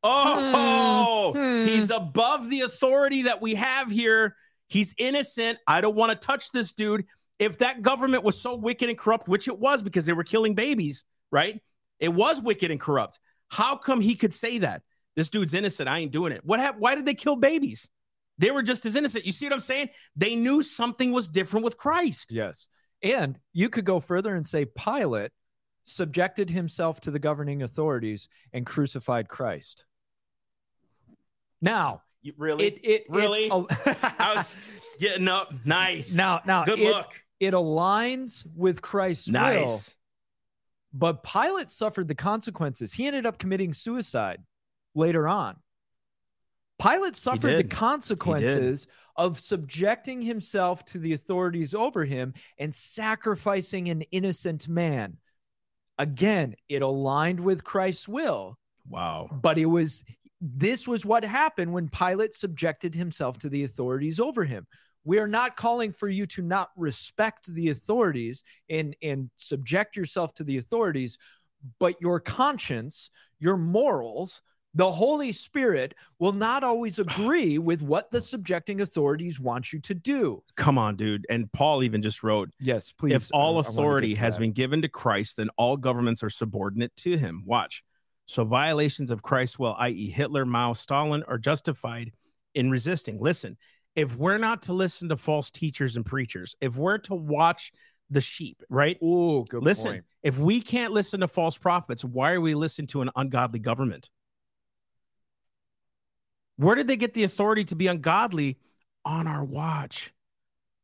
Oh, Hmm. he's above the authority that we have here. He's innocent. I don't want to touch this dude. If that government was so wicked and corrupt, which it was because they were killing babies, right? It was wicked and corrupt. How come he could say that? This dude's innocent. I ain't doing it. What happened? Why did they kill babies? They were just as innocent. You see what I'm saying? They knew something was different with Christ. Yes. And you could go further and say Pilate subjected himself to the governing authorities and crucified Christ. Now, You- really? it it Really? It, I was getting up. Nice. now now good it, look. it aligns with Christ's will, but Pilate suffered the consequences. He ended up committing suicide later on. Pilate suffered the consequences of subjecting himself to the authorities over him and sacrificing an innocent man. Again, it aligned with Christ's will, Wow. but it was this was what happened when Pilate subjected himself to the authorities over him. We are not calling for you to not respect the authorities and and subject yourself to the authorities, but your conscience, your morals, the Holy Spirit will not always agree with what the subjecting authorities want you to do. Come on, dude. And Paul even just wrote Yes, please. if all wanna get authority has that. been given to Christ, then all governments are subordinate to him. Watch. So violations of Christ's will, i.e., Hitler, Mao, Stalin, are justified in resisting. Listen, if we're not to listen to false teachers and preachers, if we're to watch the sheep, right? Oh, good listen, point. if we can't listen to false prophets, why are we listening to an ungodly government? Where did they get the authority to be ungodly on our watch?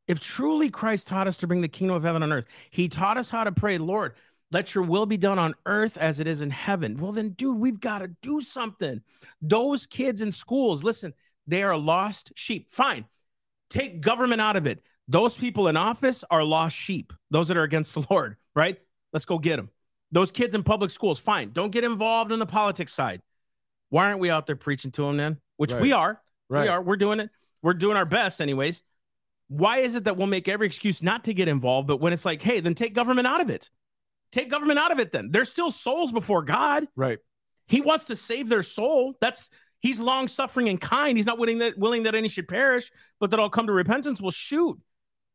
If truly Christ taught us to bring the kingdom of heaven on earth, he taught us how to pray, Lord, let your will be done on earth as it is in heaven. Well, then, dude, we've got to do something. Those kids in schools, listen, they are lost sheep. Fine. Take government out of it. Those people in office are lost sheep, those that are against the Lord, right? Let's go get them. Those kids in public schools, fine. Don't get involved in the politics side. Why aren't we out there preaching to them then? Which we are. Right. We are. We're doing it. We're doing our best, anyways. Why is it that we'll make every excuse not to get involved? But when it's like, hey, then take government out of it. Take government out of it then. There's still souls before God. Right. He wants to save their soul. That's he's long suffering and kind. He's not willing that willing that any should perish, but that all come to repentance. Well, shoot.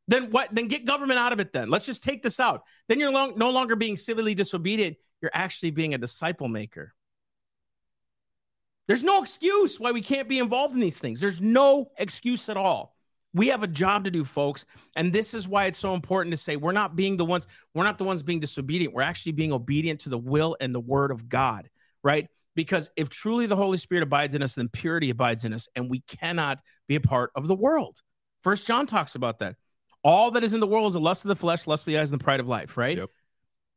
Then what? Then get government out of it. Then let's just take this out. Then you're long, no longer being civilly disobedient. You're actually being a disciple maker. There's no excuse why we can't be involved in these things. There's no excuse at all. We have a job to do, folks. And this is why it's so important to say we're not being the ones, we're not the ones being disobedient. We're actually being obedient to the will and the word of God, right? Because if truly the Holy Spirit abides in us, then purity abides in us, and we cannot be a part of the world. First John talks about that. All that is in the world is the lust of the flesh, lust of the eyes, and the pride of life, right? Yep.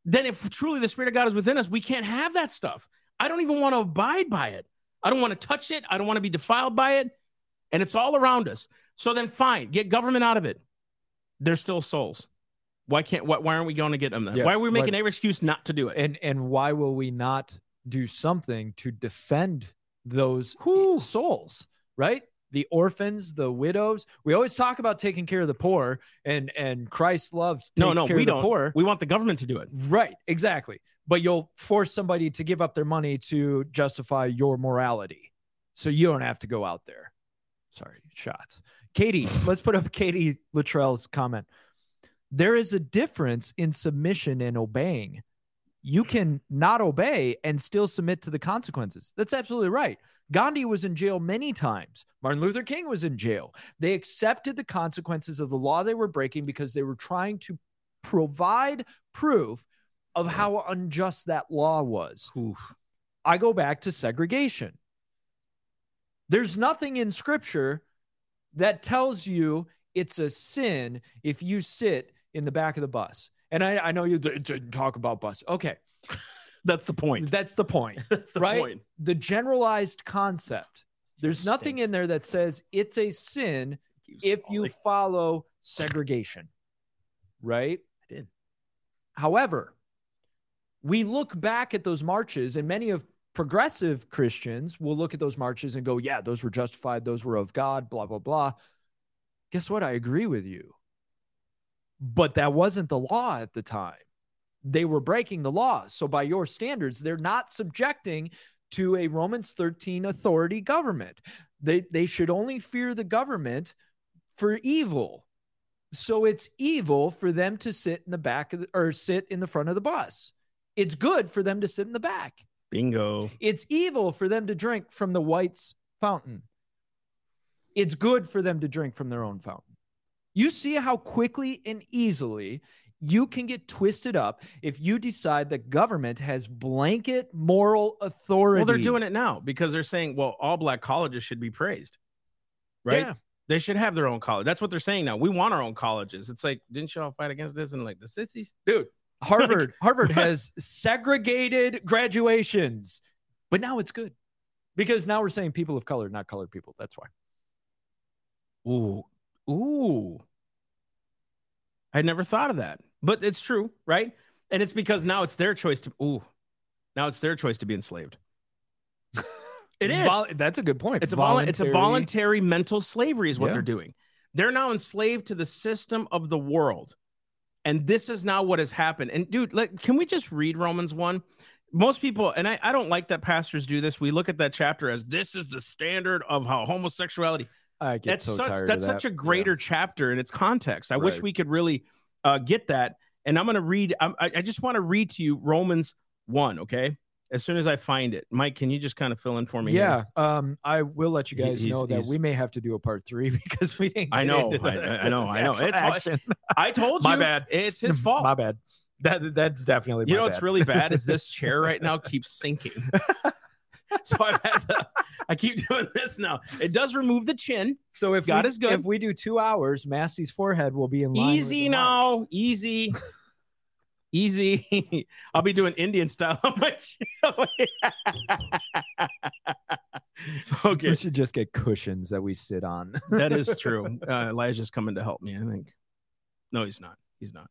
Then if truly the Spirit of God is within us, we can't have that stuff. I don't even want to abide by it. I don't want to touch it. I don't want to be defiled by it. And it's all around us. So then fine, get government out of it. They're still souls. Why can't why, why aren't we going to get them then? Yeah, why are we making every excuse not to do it? And and why will we not do something to defend those Whew. souls, right? The orphans, the widows. We always talk about taking care of the poor, and and Christ loves no, no, care we of the don't. poor. We want the government to do it. Right, exactly. But you'll force somebody to give up their money to justify your morality. So you don't have to go out there. Sorry, shots. Katie, let's put up Katie Luttrell's comment. There is a difference in submission and obeying. You mm-hmm. can not obey and still submit to the consequences. That's absolutely right. Gandhi was in jail many times. Martin Luther King was in jail. They accepted the consequences of the law they were breaking because they were trying to provide proof of how unjust that law was. Oof. I go back to segregation. There's nothing in scripture that tells you it's a sin if you sit in the back of the bus. And I, I know you d- d- talk about bus. Okay. That's the point. That's the point. That's the right? point. The generalized concept. There's nothing in there that says it's a sin if you follow segregation. Right? I did. However, we look back at those marches, and many of progressive Christians will look at those marches and go, yeah, those were justified, those were of God, blah, blah, blah. Guess what? I agree with you. But that wasn't the law at the time. They were breaking the law. So, by your standards, they're not subjecting to a Romans 13 authority government. They, they should only fear the government for evil. So, it's evil for them to sit in the back of the, or sit in the front of the bus. It's good for them to sit in the back. Bingo. It's evil for them to drink from the white's fountain. It's good for them to drink from their own fountain. You see how quickly and easily you can get twisted up if you decide that government has blanket moral authority. Well, they're doing it now because they're saying, well, all black colleges should be praised. Right? Yeah. They should have their own college. That's what they're saying now. We want our own colleges. It's like, didn't y'all fight against this and like the sissies? dude. Harvard, Harvard has segregated graduations, but now it's good because now we're saying people of color, not colored people. That's why. Ooh, ooh. I never thought of that, but it's true, right? And it's because now it's their choice to. Ooh, now it's their choice to be enslaved. It is. Vol- that's a good point. it's a volu- it's a Voluntary- voluntary mental slavery is what Yeah. they're doing. They're now enslaved to the system of the world. And this is now what has happened. And dude, like, can we just read Romans 1? Most people, and I, I don't like that pastors do this. We look at that chapter as this is the standard of how homosexuality I get that's so such tired that's such that. a greater chapter in its context. I wish we could really uh, get that. And I'm going to read. I'm, I just want to read to you Romans one. Okay, as soon as I find it, Mike, can you just kind of fill in for me? here? Yeah, um, I will let you guys he's- know that he's- we may have to do a part three because we didn't. I know, into I- the- I know, I know. It's action. I told you. My bad. It's his fault. My bad. That that's definitely. you know what's really bad is this chair right now keeps sinking. so I've had to. I keep doing this now. It does remove the chin. So if God we, is good. if we do two hours, Massey's forehead will be in line. Easy now. Easy. Easy. I'll be doing Indian style on my okay. We should just get cushions that we sit on. That is true. Uh, Elijah's coming to help me, I think. No, he's not. He's not.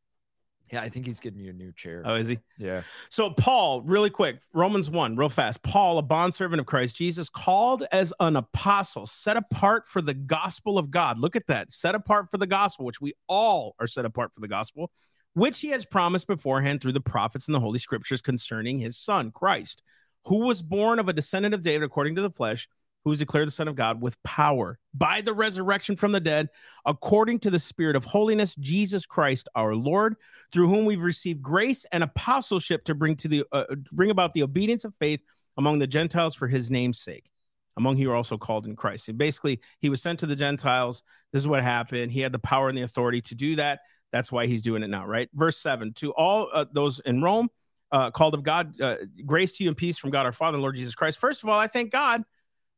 Yeah, I think he's getting you a new chair. Oh, is he? yeah. So, Paul, really quick, Romans 1, real fast. Paul, a bondservant of Christ Jesus, called as an apostle, set apart for the gospel of God. Look at that. Set apart for the gospel, which we all are set apart for the gospel, which he has promised beforehand through the prophets and the holy scriptures concerning his son, Christ, who was born of a descendant of David according to the flesh, who was declared the Son of God with power by the resurrection from the dead, according to the Spirit of holiness, Jesus Christ our Lord through whom we've received grace and apostleship to bring to the uh, bring about the obedience of faith among the Gentiles for his name's sake. Among you are also called in Christ. Basically, he was sent to the Gentiles. This is what happened. He had the power and the authority to do that. That's why he's doing it now, right? Verse seven: To all uh, those in Rome, uh, called of God, uh, grace to you and peace from God our Father and Lord Jesus Christ. First of all, I thank God,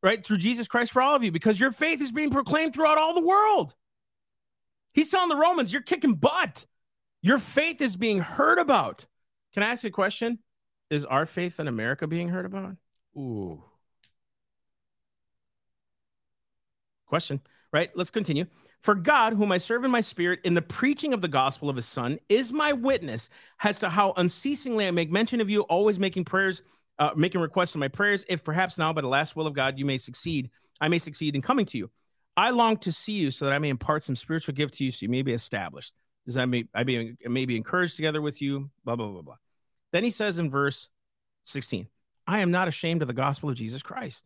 right, through Jesus Christ for all of you, because your faith is being proclaimed throughout all the world. He's telling the Romans, you're kicking butt. Your faith is being heard about. Can I ask you a question? Is our faith in America being heard about? Ooh. Question, right? Let's continue. For God, whom I serve in my spirit in the preaching of the gospel of his son, is my witness as to how unceasingly I make mention of you, always making prayers, uh, making requests in my prayers, if perhaps now by the last will of God you may succeed, I may succeed in coming to you. I long to see you so that I may impart some spiritual gift to you so you may be established. As I may, I may, may be encouraged together with you, blah, blah, blah, blah. Then he says in verse 16, I am not ashamed of the gospel of Jesus Christ.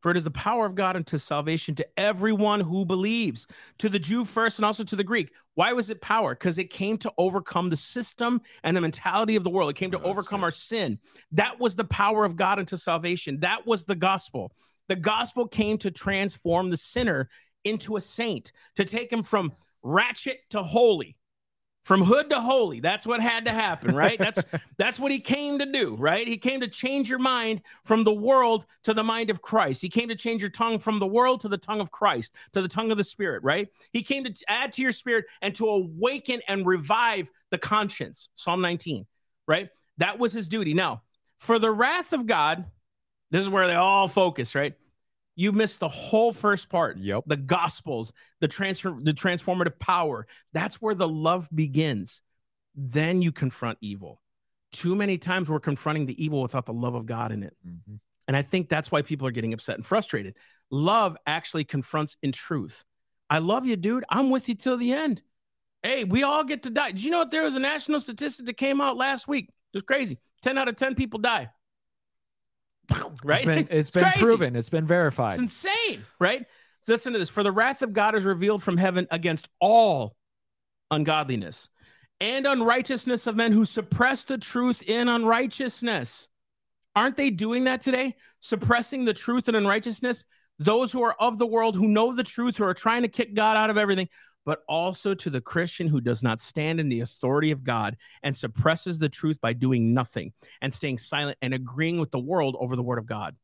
For it is the power of God unto salvation to everyone who believes, to the Jew first and also to the Greek. Why was it power? Because it came to overcome the system and the mentality of the world. It came to Oh, overcome our sin. That was the power of God unto salvation. That was the gospel. The gospel came to transform the sinner into a saint, to take him from ratchet to holy. From hood to holy. That's what had to happen, right? That's that's what he came to do, right? He came to change your mind from the world to the mind of Christ. He came to change your tongue from the world to the tongue of Christ, to the tongue of the Spirit, right? He came to add to your spirit and to awaken and revive the conscience. Psalm 19, right? That was his duty. Now, for the wrath of God, this is where they all focus, right? You missed the whole first part. Yep. the gospels the transfer the transformative power. That's where the love begins. Then you confront evil. Too many times we're confronting the evil without the love of god in it. Mhm. and i think that's why people are getting upset and frustrated. Love actually confronts in truth. I love you dude. I'm with you till the end. Hey we all get to die. Did you know what there was a national statistic that came out last week? It was crazy. 10 out of 10 people die right It's been, it's It's been proven. It's been verified. it's insane, right? Listen to this. For the wrath of God is revealed from heaven against all ungodliness and unrighteousness of men who suppress the truth in unrighteousness. Aren't they doing that today? Suppressing the truth and unrighteousness? Those who are of the world, who know the truth, who are trying to kick God out of everything, but also to the Christian who does not stand in the authority of God and suppresses the truth by doing nothing and staying silent and agreeing with the world over the word of God.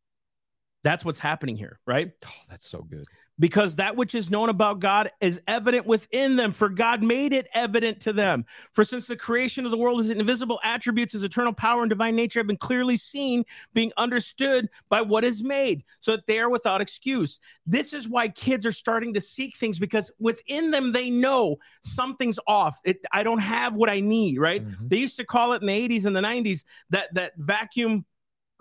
That's what's happening here, right? oh, that's so good. Because that which is known about God is evident within them, for God made it evident to them. For since the creation of the world, his invisible attributes, his eternal power and divine nature have been clearly seen, being understood by what is made, so that they are without excuse. This is why kids are starting to seek things because within them they know something's off. It, I don't have what I need, right? Mhm. They used to call it in the 80s and the 90s that that vacuum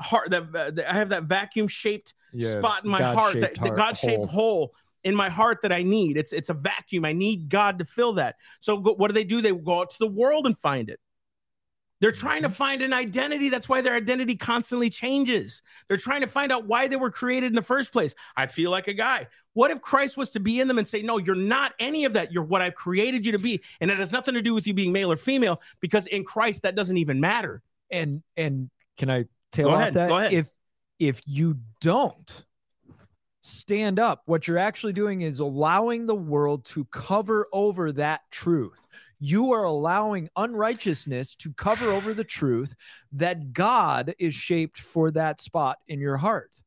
heart that, that I have that vacuum shaped Yeah, spot in my heart, that, God-shaped that heart God-shaped hole. in my heart that I need. It's it's a vacuum. I need God to fill that. So go, what do they do? They go out to the world and find it. They're trying Mm-hmm. to find an identity. That's why their identity constantly changes. They're trying to find out why they were created in the first place. I feel like a guy. What if Christ was to be in them and say, No, you're not any of that. You're what I've created you to be. And it has nothing to do with you being male or female, because in Christ, that doesn't even matter. and and can I tail Go off ahead, that? go ahead. If if you don't stand up, what you're actually doing is allowing the world to cover over that truth. You are allowing unrighteousness to cover over the truth that God is shaped for that spot in your heart.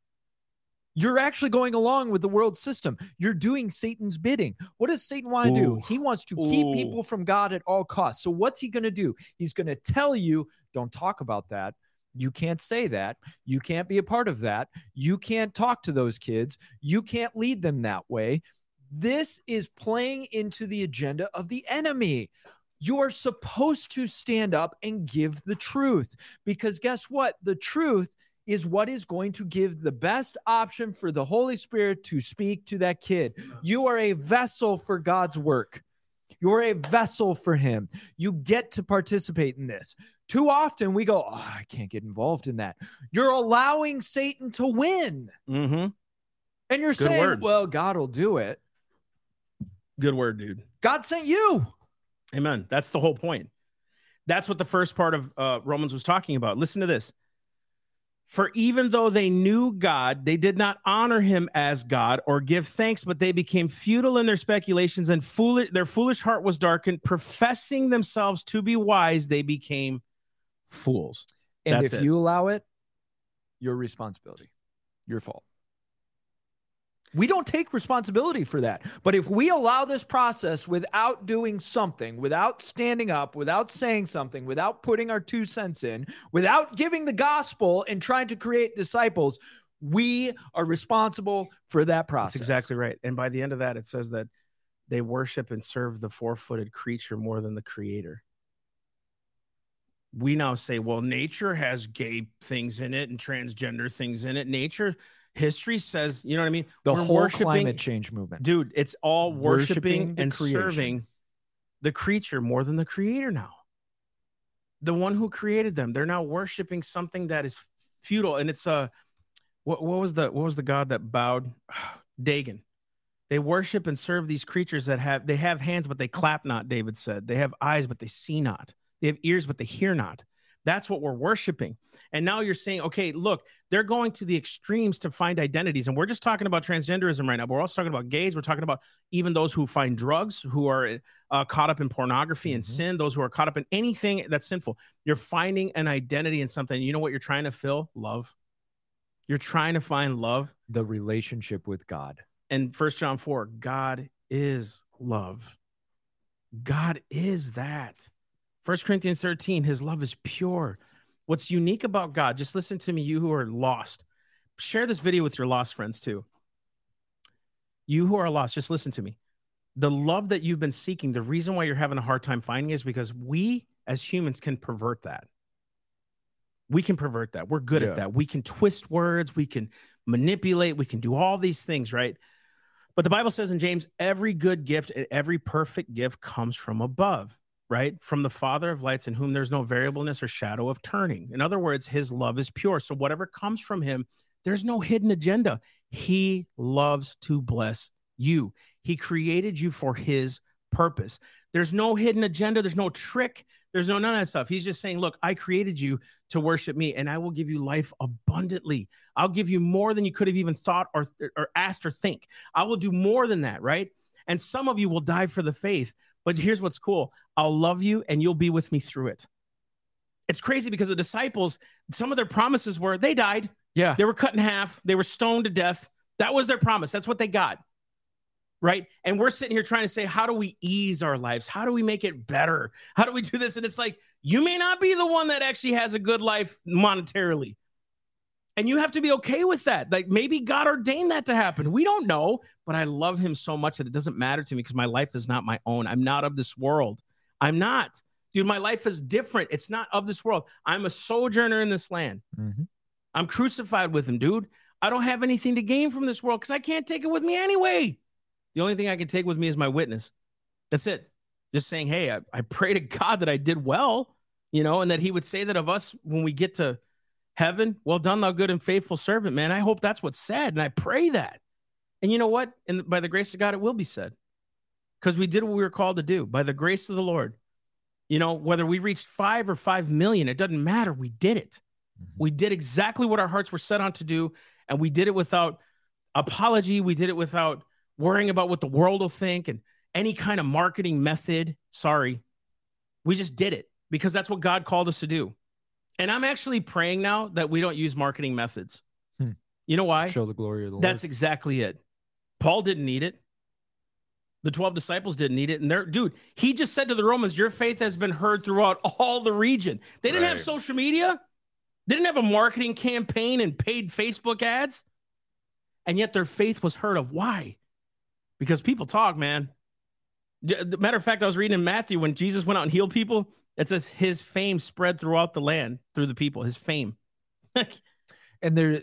You're actually going along with the world system. You're doing Satan's bidding. What does Satan want to do? He wants to keep Ooh. people from God at all costs. So, what's he going to do? He's going to tell you, don't talk about that. You can't say that. You can't be a part of that. You can't talk to those kids. You can't lead them that way. This is playing into the agenda of the enemy. You are supposed to stand up and give the truth because guess what? The truth is what is going to give the best option for the Holy Spirit to speak to that kid. You are a vessel for God's work. You're a vessel for Him. You get to participate in this. Too often we go, oh, I can't get involved in that. You're allowing Satan to win. Mm-hmm. And you're Good saying, word. well, God will do it. Good word, dude. God sent you. Amen. That's the whole point. That's what the first part of uh, Romans was talking about. Listen to this. For even though they knew God, they did not honor him as God or give thanks, but they became futile in their speculations and foolish, their foolish heart was darkened. Professing themselves to be wise, they became fools. And That's if it. you allow it, your responsibility, your fault. We don't take responsibility for that. But if we allow this process without doing something, without standing up, without saying something, without putting our two cents in, without giving the gospel and trying to create disciples, we are responsible for that process. That's exactly right. And by the end of that, it says that they worship and serve the four footed creature more than the creator. We now say, well, nature has gay things in it and transgender things in it. Nature, history says, you know what I mean? The We're whole worshiping- climate change movement. Dude, it's all worshiping, Worshiping and creation. serving the creature more than the creator now. The one who created them. They're now worshiping something that is futile. And it's a, what, what was the what was the god that bowed? Dagon. They worship and serve these creatures that have they have hands but they clap not. David said they have eyes but they see not. They have ears but they hear not. That's what we're worshiping. And now you're saying, okay, look, they're going to the extremes to find identities. And we're just talking about transgenderism right now. But we're also talking about gays. We're talking about even those who find drugs, who are uh, caught up in pornography and mm-hmm. sin, those who are caught up in anything that's sinful. You're finding an identity in something. You know what you're trying to fill? Love. You're trying to find love. The relationship with God. And First John 4, God is love. God is that. First Corinthians 13, his love is pure. What's unique about God, just listen to me, you who are lost. Share this video with your lost friends too. You who are lost, just listen to me. The love that you've been seeking, the reason why you're having a hard time finding is because we as humans can pervert that. We can pervert that. We're good yeah. at that. We can twist words, we can manipulate, we can do all these things, right? But the Bible says in James, every good gift and every perfect gift comes from above right? From the Father of lights, in whom there's no variableness or shadow of turning. In other words, his love is pure. So whatever comes from him, there's no hidden agenda. He loves to bless you. He created you for his purpose. There's no hidden agenda. There's no trick. There's no none of that stuff. He's just saying, Look, I created you to worship me, and I will give you life abundantly. I'll give you more than you could have even thought or, or asked or think. I will do more than that, right? And some of you will die for the faith. But here's what's cool I'll love you and you'll be with me through it. It's crazy because the disciples, some of their promises were they died. Yeah. They were cut in half, they were stoned to death. That was their promise. That's what they got. Right. And we're sitting here trying to say, how do we ease our lives? How do we make it better? How do we do this? And it's like, you may not be the one that actually has a good life monetarily. And you have to be okay with that. Like maybe God ordained that to happen. We don't know, but I love him so much that it doesn't matter to me because my life is not my own. I'm not of this world. I'm not. Dude, my life is different. It's not of this world. I'm a sojourner in this land. Mm-hmm. I'm crucified with him, dude. I don't have anything to gain from this world because I can't take it with me anyway. The only thing I can take with me is my witness. That's it. Just saying, hey, I, I pray to God that I did well, you know, and that he would say that of us when we get to heaven, well done, thou good and faithful servant, man. I hope that's what's said. And I pray that. And you know what? And by the grace of God, it will be said because we did what we were called to do by the grace of the Lord. You know, whether we reached five or five million, it doesn't matter. We did it. Mm-hmm. We did exactly what our hearts were set on to do. And we did it without apology. We did it without worrying about what the world will think and any kind of marketing method. Sorry. We just did it because that's what God called us to do. And I'm actually praying now that we don't use marketing methods. Hmm. You know why? Show the glory of the Lord. That's exactly it. Paul didn't need it. The 12 disciples didn't need it. And they're, dude, he just said to the Romans, Your faith has been heard throughout all the region. They didn't right. have social media, they didn't have a marketing campaign and paid Facebook ads. And yet their faith was heard of. Why? Because people talk, man. Matter of fact, I was reading in Matthew when Jesus went out and healed people. It says his fame spread throughout the land through the people, his fame. and there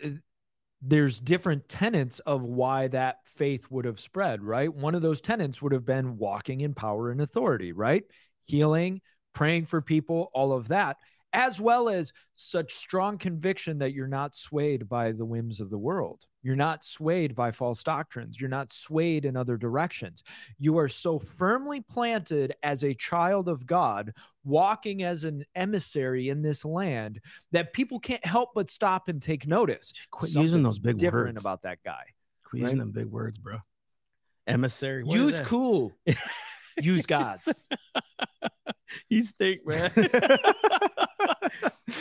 there's different tenets of why that faith would have spread, right? One of those tenets would have been walking in power and authority, right? Healing, praying for people, all of that as well as such strong conviction that you're not swayed by the whims of the world. You're not swayed by false doctrines. You're not swayed in other directions. You are so firmly planted as a child of God, walking as an emissary in this land that people can't help but stop and take notice. Quit Something's using those big different words about that guy. Quit right? using them big words, bro. Emissary. Use cool. Use God's. you stink, man.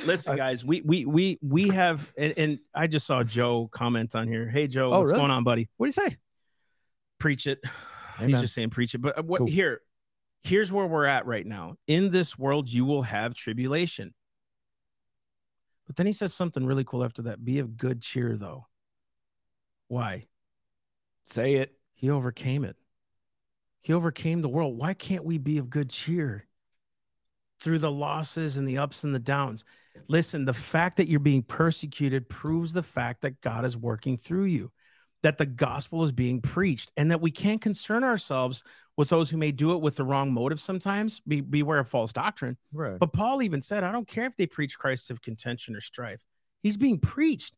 Listen, guys, we we we we have, and, and, I just saw Joe comment on here. Hey, Joe, oh, what's really? going on, buddy? What do you say? Preach it. Amen. He's just saying preach it. But uh, what cool. here? Here's where we're at right now. In this world, you will have tribulation. But then he says something really cool after that. Be of good cheer, though. Why? Say it. He overcame it. He overcame the world. Why can't we be of good cheer? Through the losses and the ups and the downs. Listen, the fact that you're being persecuted proves the fact that God is working through you, that the gospel is being preached, and that we can't concern ourselves with those who may do it with the wrong motive sometimes. Be, beware of false doctrine. Right. But Paul even said, I don't care if they preach Christ of contention or strife. He's being preached.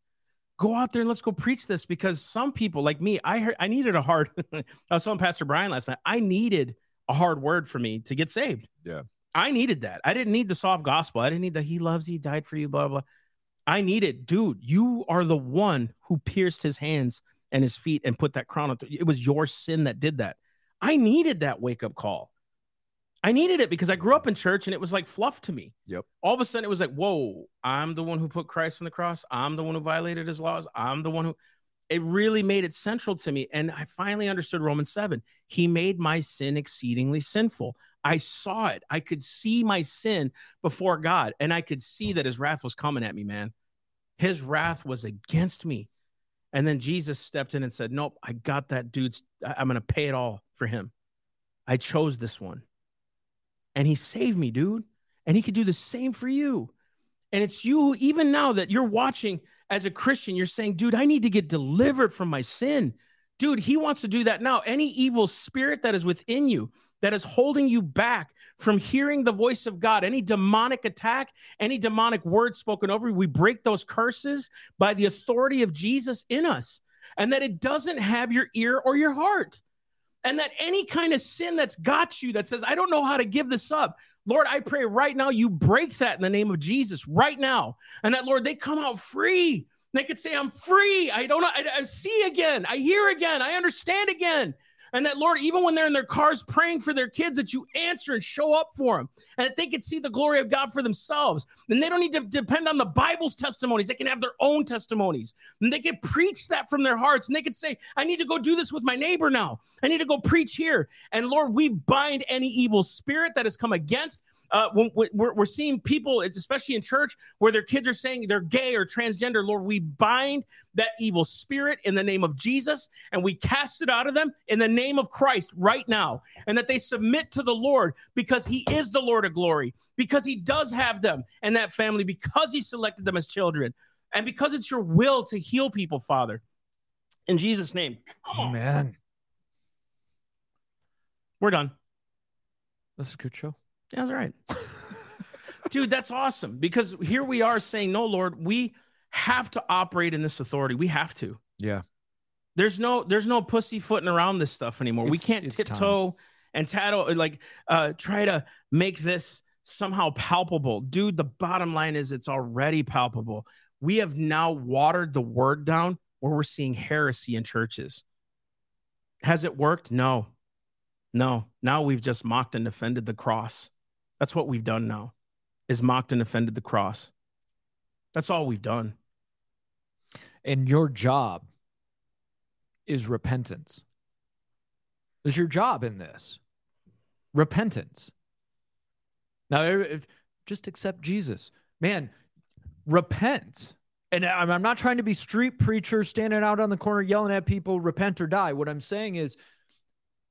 go out there and let's go preach this because some people like me, I heard I needed a hard. I was telling Pastor Brian last night, I needed a hard word for me to get saved. Yeah. I needed that. I didn't need the soft gospel. I didn't need the he loves you, he died for you, blah, blah. I needed, dude, you are the one who pierced his hands and his feet and put that crown on. Th- it was your sin that did that. I needed that wake up call. I needed it because I grew up in church and it was like fluff to me. Yep. All of a sudden it was like, whoa, I'm the one who put Christ on the cross. I'm the one who violated his laws. I'm the one who it really made it central to me. And I finally understood Romans 7. He made my sin exceedingly sinful. I saw it. I could see my sin before God, and I could see that his wrath was coming at me, man. His wrath was against me. And then Jesus stepped in and said, Nope, I got that dude's, I'm going to pay it all for him. I chose this one. And he saved me, dude. And he could do the same for you. And it's you, even now that you're watching as a Christian, you're saying, dude, I need to get delivered from my sin. Dude, he wants to do that now. Any evil spirit that is within you, that is holding you back from hearing the voice of God, any demonic attack, any demonic word spoken over you, we break those curses by the authority of Jesus in us. And that it doesn't have your ear or your heart. And that any kind of sin that's got you that says, I don't know how to give this up. Lord, I pray right now you break that in the name of Jesus right now. And that, Lord, they come out free. They could say, I'm free. I don't. I, I see again. I hear again. I understand again. And that, Lord, even when they're in their cars praying for their kids, that you answer and show up for them. And that they could see the glory of God for themselves. And they don't need to depend on the Bible's testimonies. They can have their own testimonies. And they can preach that from their hearts. And they could say, I need to go do this with my neighbor now. I need to go preach here. And Lord, we bind any evil spirit that has come against uh, when, when we're, we're seeing people, especially in church, where their kids are saying they're gay or transgender, Lord, we bind that evil spirit in the name of Jesus and we cast it out of them in the name of Christ right now. And that they submit to the Lord because He is the Lord of glory, because He does have them and that family, because He selected them as children, and because it's your will to heal people, Father. In Jesus' name. Amen. We're done. That's a good show. Yeah, That's right. Dude, that's awesome because here we are saying, No, Lord, we have to operate in this authority. We have to. Yeah. There's no there's no pussyfooting around this stuff anymore. we can't it's tiptoe and tattle like uh try to make this somehow palpable. Dude, the bottom line is it's already palpable. We have now watered the word down where we're seeing heresy in churches. Has it worked? No. No. Now we've just mocked and defended the cross. That's what we've done now. Is mocked and offended the cross. That's all we've done. And your job is repentance. Is your job in this repentance? Now, just accept Jesus, man. Repent. And I'm I'm not trying to be street preacher standing out on the corner yelling at people, repent or die. What I'm saying is,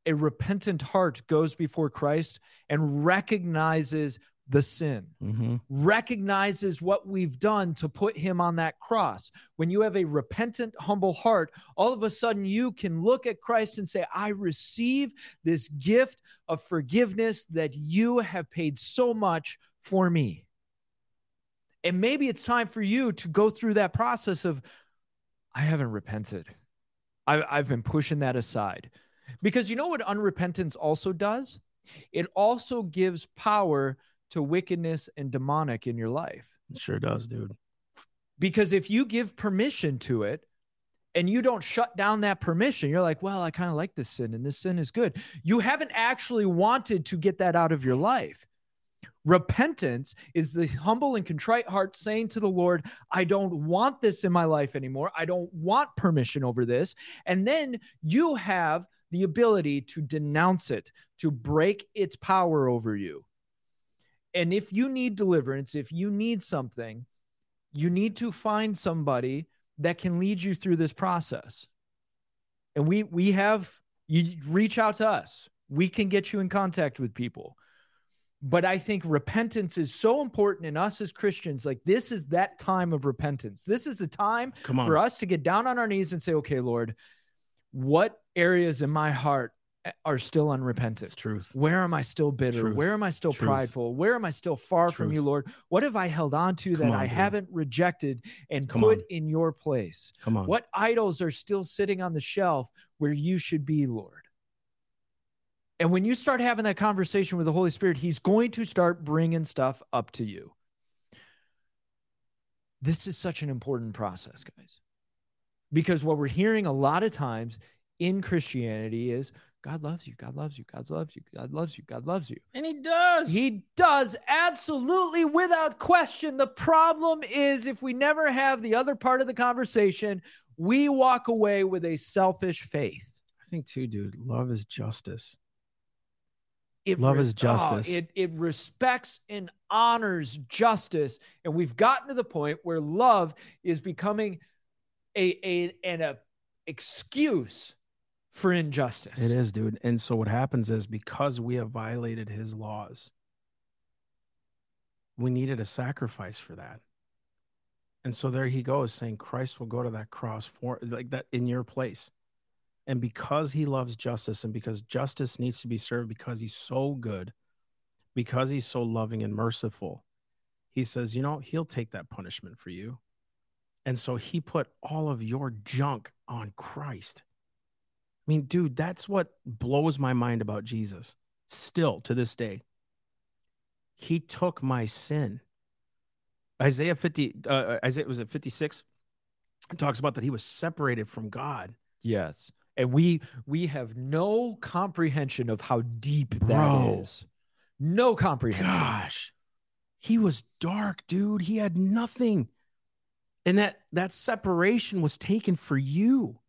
a repentant heart goes before Christ and recognizes the sin Mm-hmm. recognizes what we've done to put him on that cross. When you have a repentant, humble heart, all of a sudden you can look at Christ and say, I receive this gift of forgiveness that you have paid so much for me. And maybe it's time for you to go through that process of, I haven't repented. I, I've been pushing that aside. Because you know what unrepentance also does? It also gives power to wickedness and demonic in your life. It sure does, dude. Because if you give permission to it and you don't shut down that permission, you're like, well, I kind of like this sin and this sin is good. You haven't actually wanted to get that out of your life. Repentance is the humble and contrite heart saying to the Lord, I don't want this in my life anymore. I don't want permission over this. And then you have the ability to denounce it, to break its power over you. And if you need deliverance, if you need something, you need to find somebody that can lead you through this process. And we we have you reach out to us. We can get you in contact with people. But I think repentance is so important in us as Christians. Like this is that time of repentance. This is a time for us to get down on our knees and say, okay, Lord, what areas in my heart are still unrepentant? It's truth. Where am I still bitter? Truth. Where am I still Truth. prideful? Where am I still far from you, Lord? What have I held on to Come that on, I dude. haven't rejected and Come put on. in your place? Come on. What idols are still sitting on the shelf where you should be, Lord? And when you start having that conversation with the Holy Spirit, He's going to start bringing stuff up to you. This is such an important process, guys. Because what we're hearing a lot of times in Christianity is God loves you, God loves you, God loves you, God loves you, God loves you. And he does. He does absolutely without question. The problem is if we never have the other part of the conversation, we walk away with a selfish faith. I think too, dude. Love is justice. It Love res- is oh, justice. oh, it it respects and honors justice, and we've gotten to the point where love is becoming a a an a excuse for injustice. It is, dude. And so what happens is because we have violated his laws, we needed a sacrifice for that. And so there he goes saying Christ will go to that cross for like that in your place. And because he loves justice and because justice needs to be served because he's so good, because he's so loving and merciful, he says, you know, he'll take that punishment for you. And so he put all of your junk on Christ. I mean, dude, that's what blows my mind about Jesus still to this day. He took my sin. Isaiah 50, uh, Isaiah was it 56? It talks about that he was separated from God. Yes. And we we have no comprehension of how deep that Bro. is. No comprehension. Gosh, he was dark, dude. He had nothing. And that that separation was taken for you.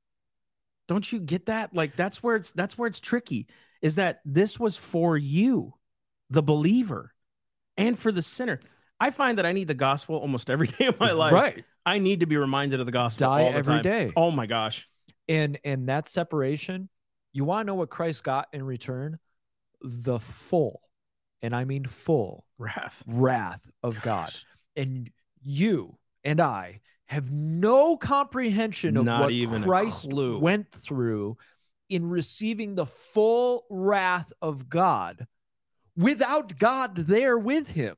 Don't you get that? Like that's where it's that's where it's tricky. Is that this was for you, the believer, and for the sinner. I find that I need the gospel almost every day of my life. Right. I need to be reminded of the gospel Die all the every time. day. Oh my gosh. And and that separation, you want to know what Christ got in return? The full, and I mean full Wrath. wrath of God. And you and I have no comprehension of Not what even Christ went through in receiving the full wrath of God without God there with him.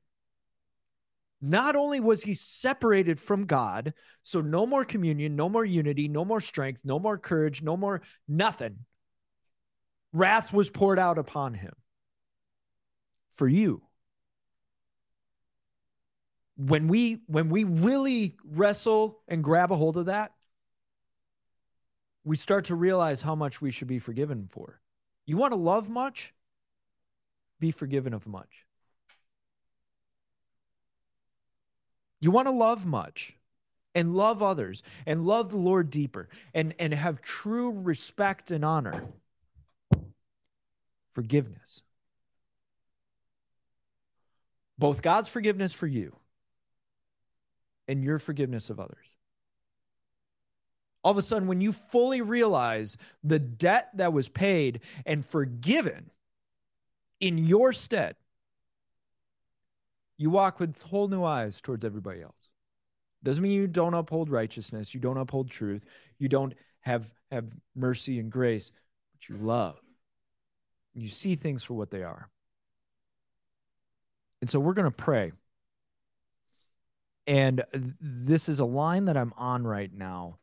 Not only was he separated from God, so no more communion, no more unity, no more strength, no more courage, no more nothing. Wrath was poured out upon him for you when we when we really wrestle and grab a hold of that we start to realize how much we should be forgiven for. You want to love much? Be forgiven of much. You want to love much and love others and love the lord deeper and and have true respect and honor forgiveness. Both god's forgiveness for you and your forgiveness of others. All of a sudden, when you fully realize the debt that was paid and forgiven in your stead, you walk with whole new eyes towards everybody else. Doesn't mean you don't uphold righteousness, you don't uphold truth, you don't have, have mercy and grace, but you love. You see things for what they are. And so we're going to pray. And this is a line that I'm on right now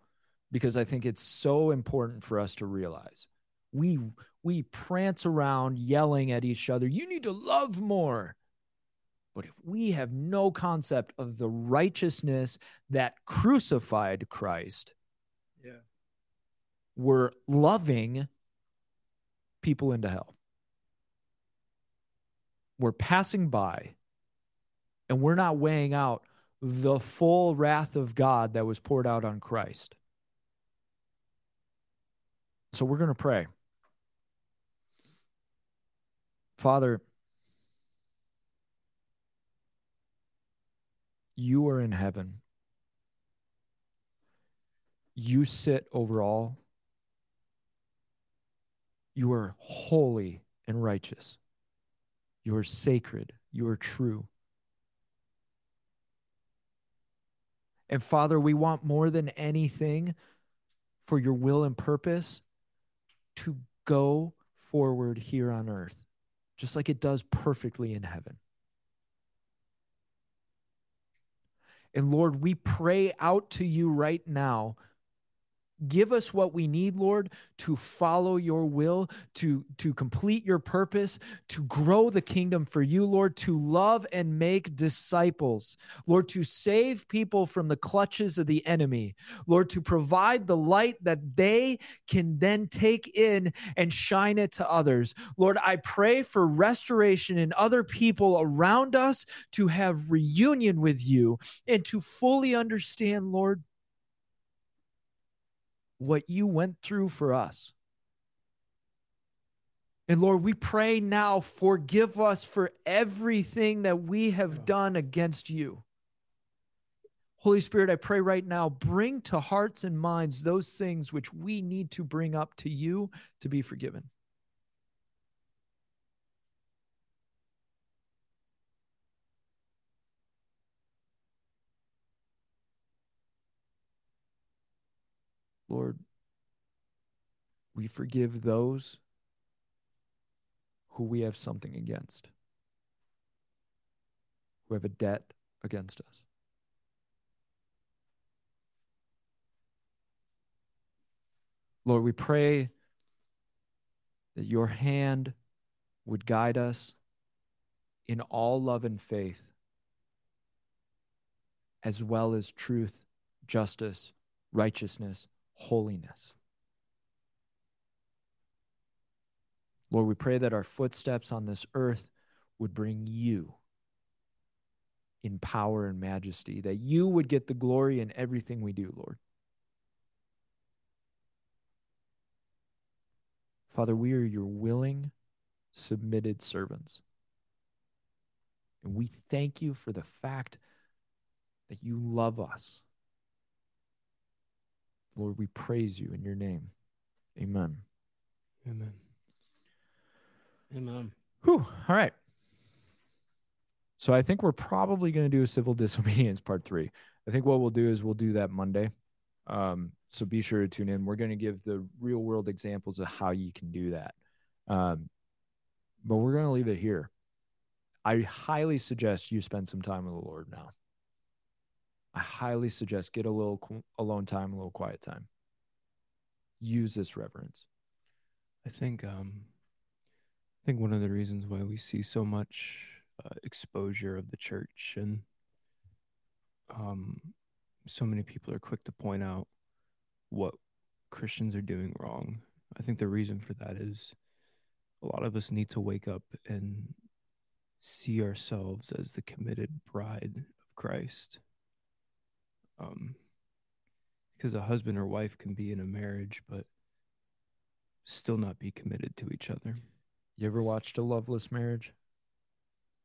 because I think it's so important for us to realize. We we prance around yelling at each other, you need to love more. But if we have no concept of the righteousness that crucified Christ, Yeah. we're loving people into hell. We're passing by and we're not weighing out the full wrath of God that was poured out on Christ. So we're going to pray. Father, you are in heaven. You sit over all. You are holy and righteous. You are sacred. You are true. And Father, we want more than anything for your will and purpose to go forward here on earth, just like it does perfectly in heaven. And Lord, we pray out to you right now give us what we need lord to follow your will to to complete your purpose to grow the kingdom for you lord to love and make disciples. Lord to save people from the clutches of the enemy. Lord to provide the light that they can then take in and shine it to others. Lord i pray for restoration in other people around us to have reunion with you and to fully understand lord what you went through for us. And Lord, we pray now, forgive us for everything that we have done against you. Holy Spirit, I pray right now, bring to hearts and minds those things which we need to bring up to you to be forgiven. Lord, we forgive those who we have something against, who have a debt against us. Lord, we pray that your hand would guide us in all love and faith, as well as truth, justice, righteousness, holiness. Lord, we pray that our footsteps on this earth would bring you in power and majesty, that you would get the glory in everything we do, Lord. Father, we are your willing, submitted servants. And we thank you for the fact that you love us Lord, we praise you in your name. Amen. Amen. Amen. Whew. All right. So I think we're probably going to do a civil disobedience part three. I think what we'll do is we'll do that Monday. Um, so be sure to tune in. We're going to give the real world examples of how you can do that. Um, but we're going to leave it here. I highly suggest you spend some time with the Lord now. I highly suggest get a little alone time, a little quiet time. Use this reverence. I think um I think one of the reasons why we see so much uh, exposure of the church and um so many people are quick to point out what Christians are doing wrong. I think the reason for that is a lot of us need to wake up and see ourselves as the committed bride of Christ um, because a husband or wife can be in a marriage but still not be committed to each other. You ever watched a loveless marriage?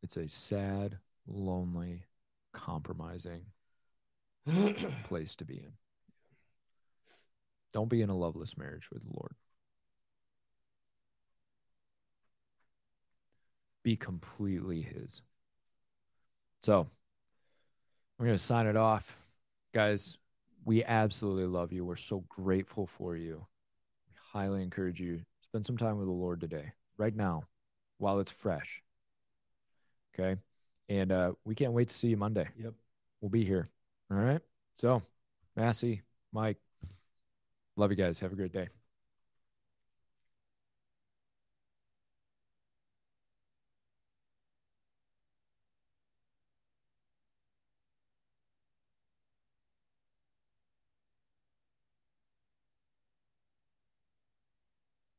It's a sad, lonely, compromising place to be in. Don't be in a loveless marriage with the Lord. Be completely His. So, we're going to sign it off. Guys, we absolutely love you. We're so grateful for you. We highly encourage you spend some time with the Lord today, right now, while it's fresh. Okay. And uh, we can't wait to see you Monday. Yep. We'll be here. All right. So, Massey, Mike, love you guys. Have a great day.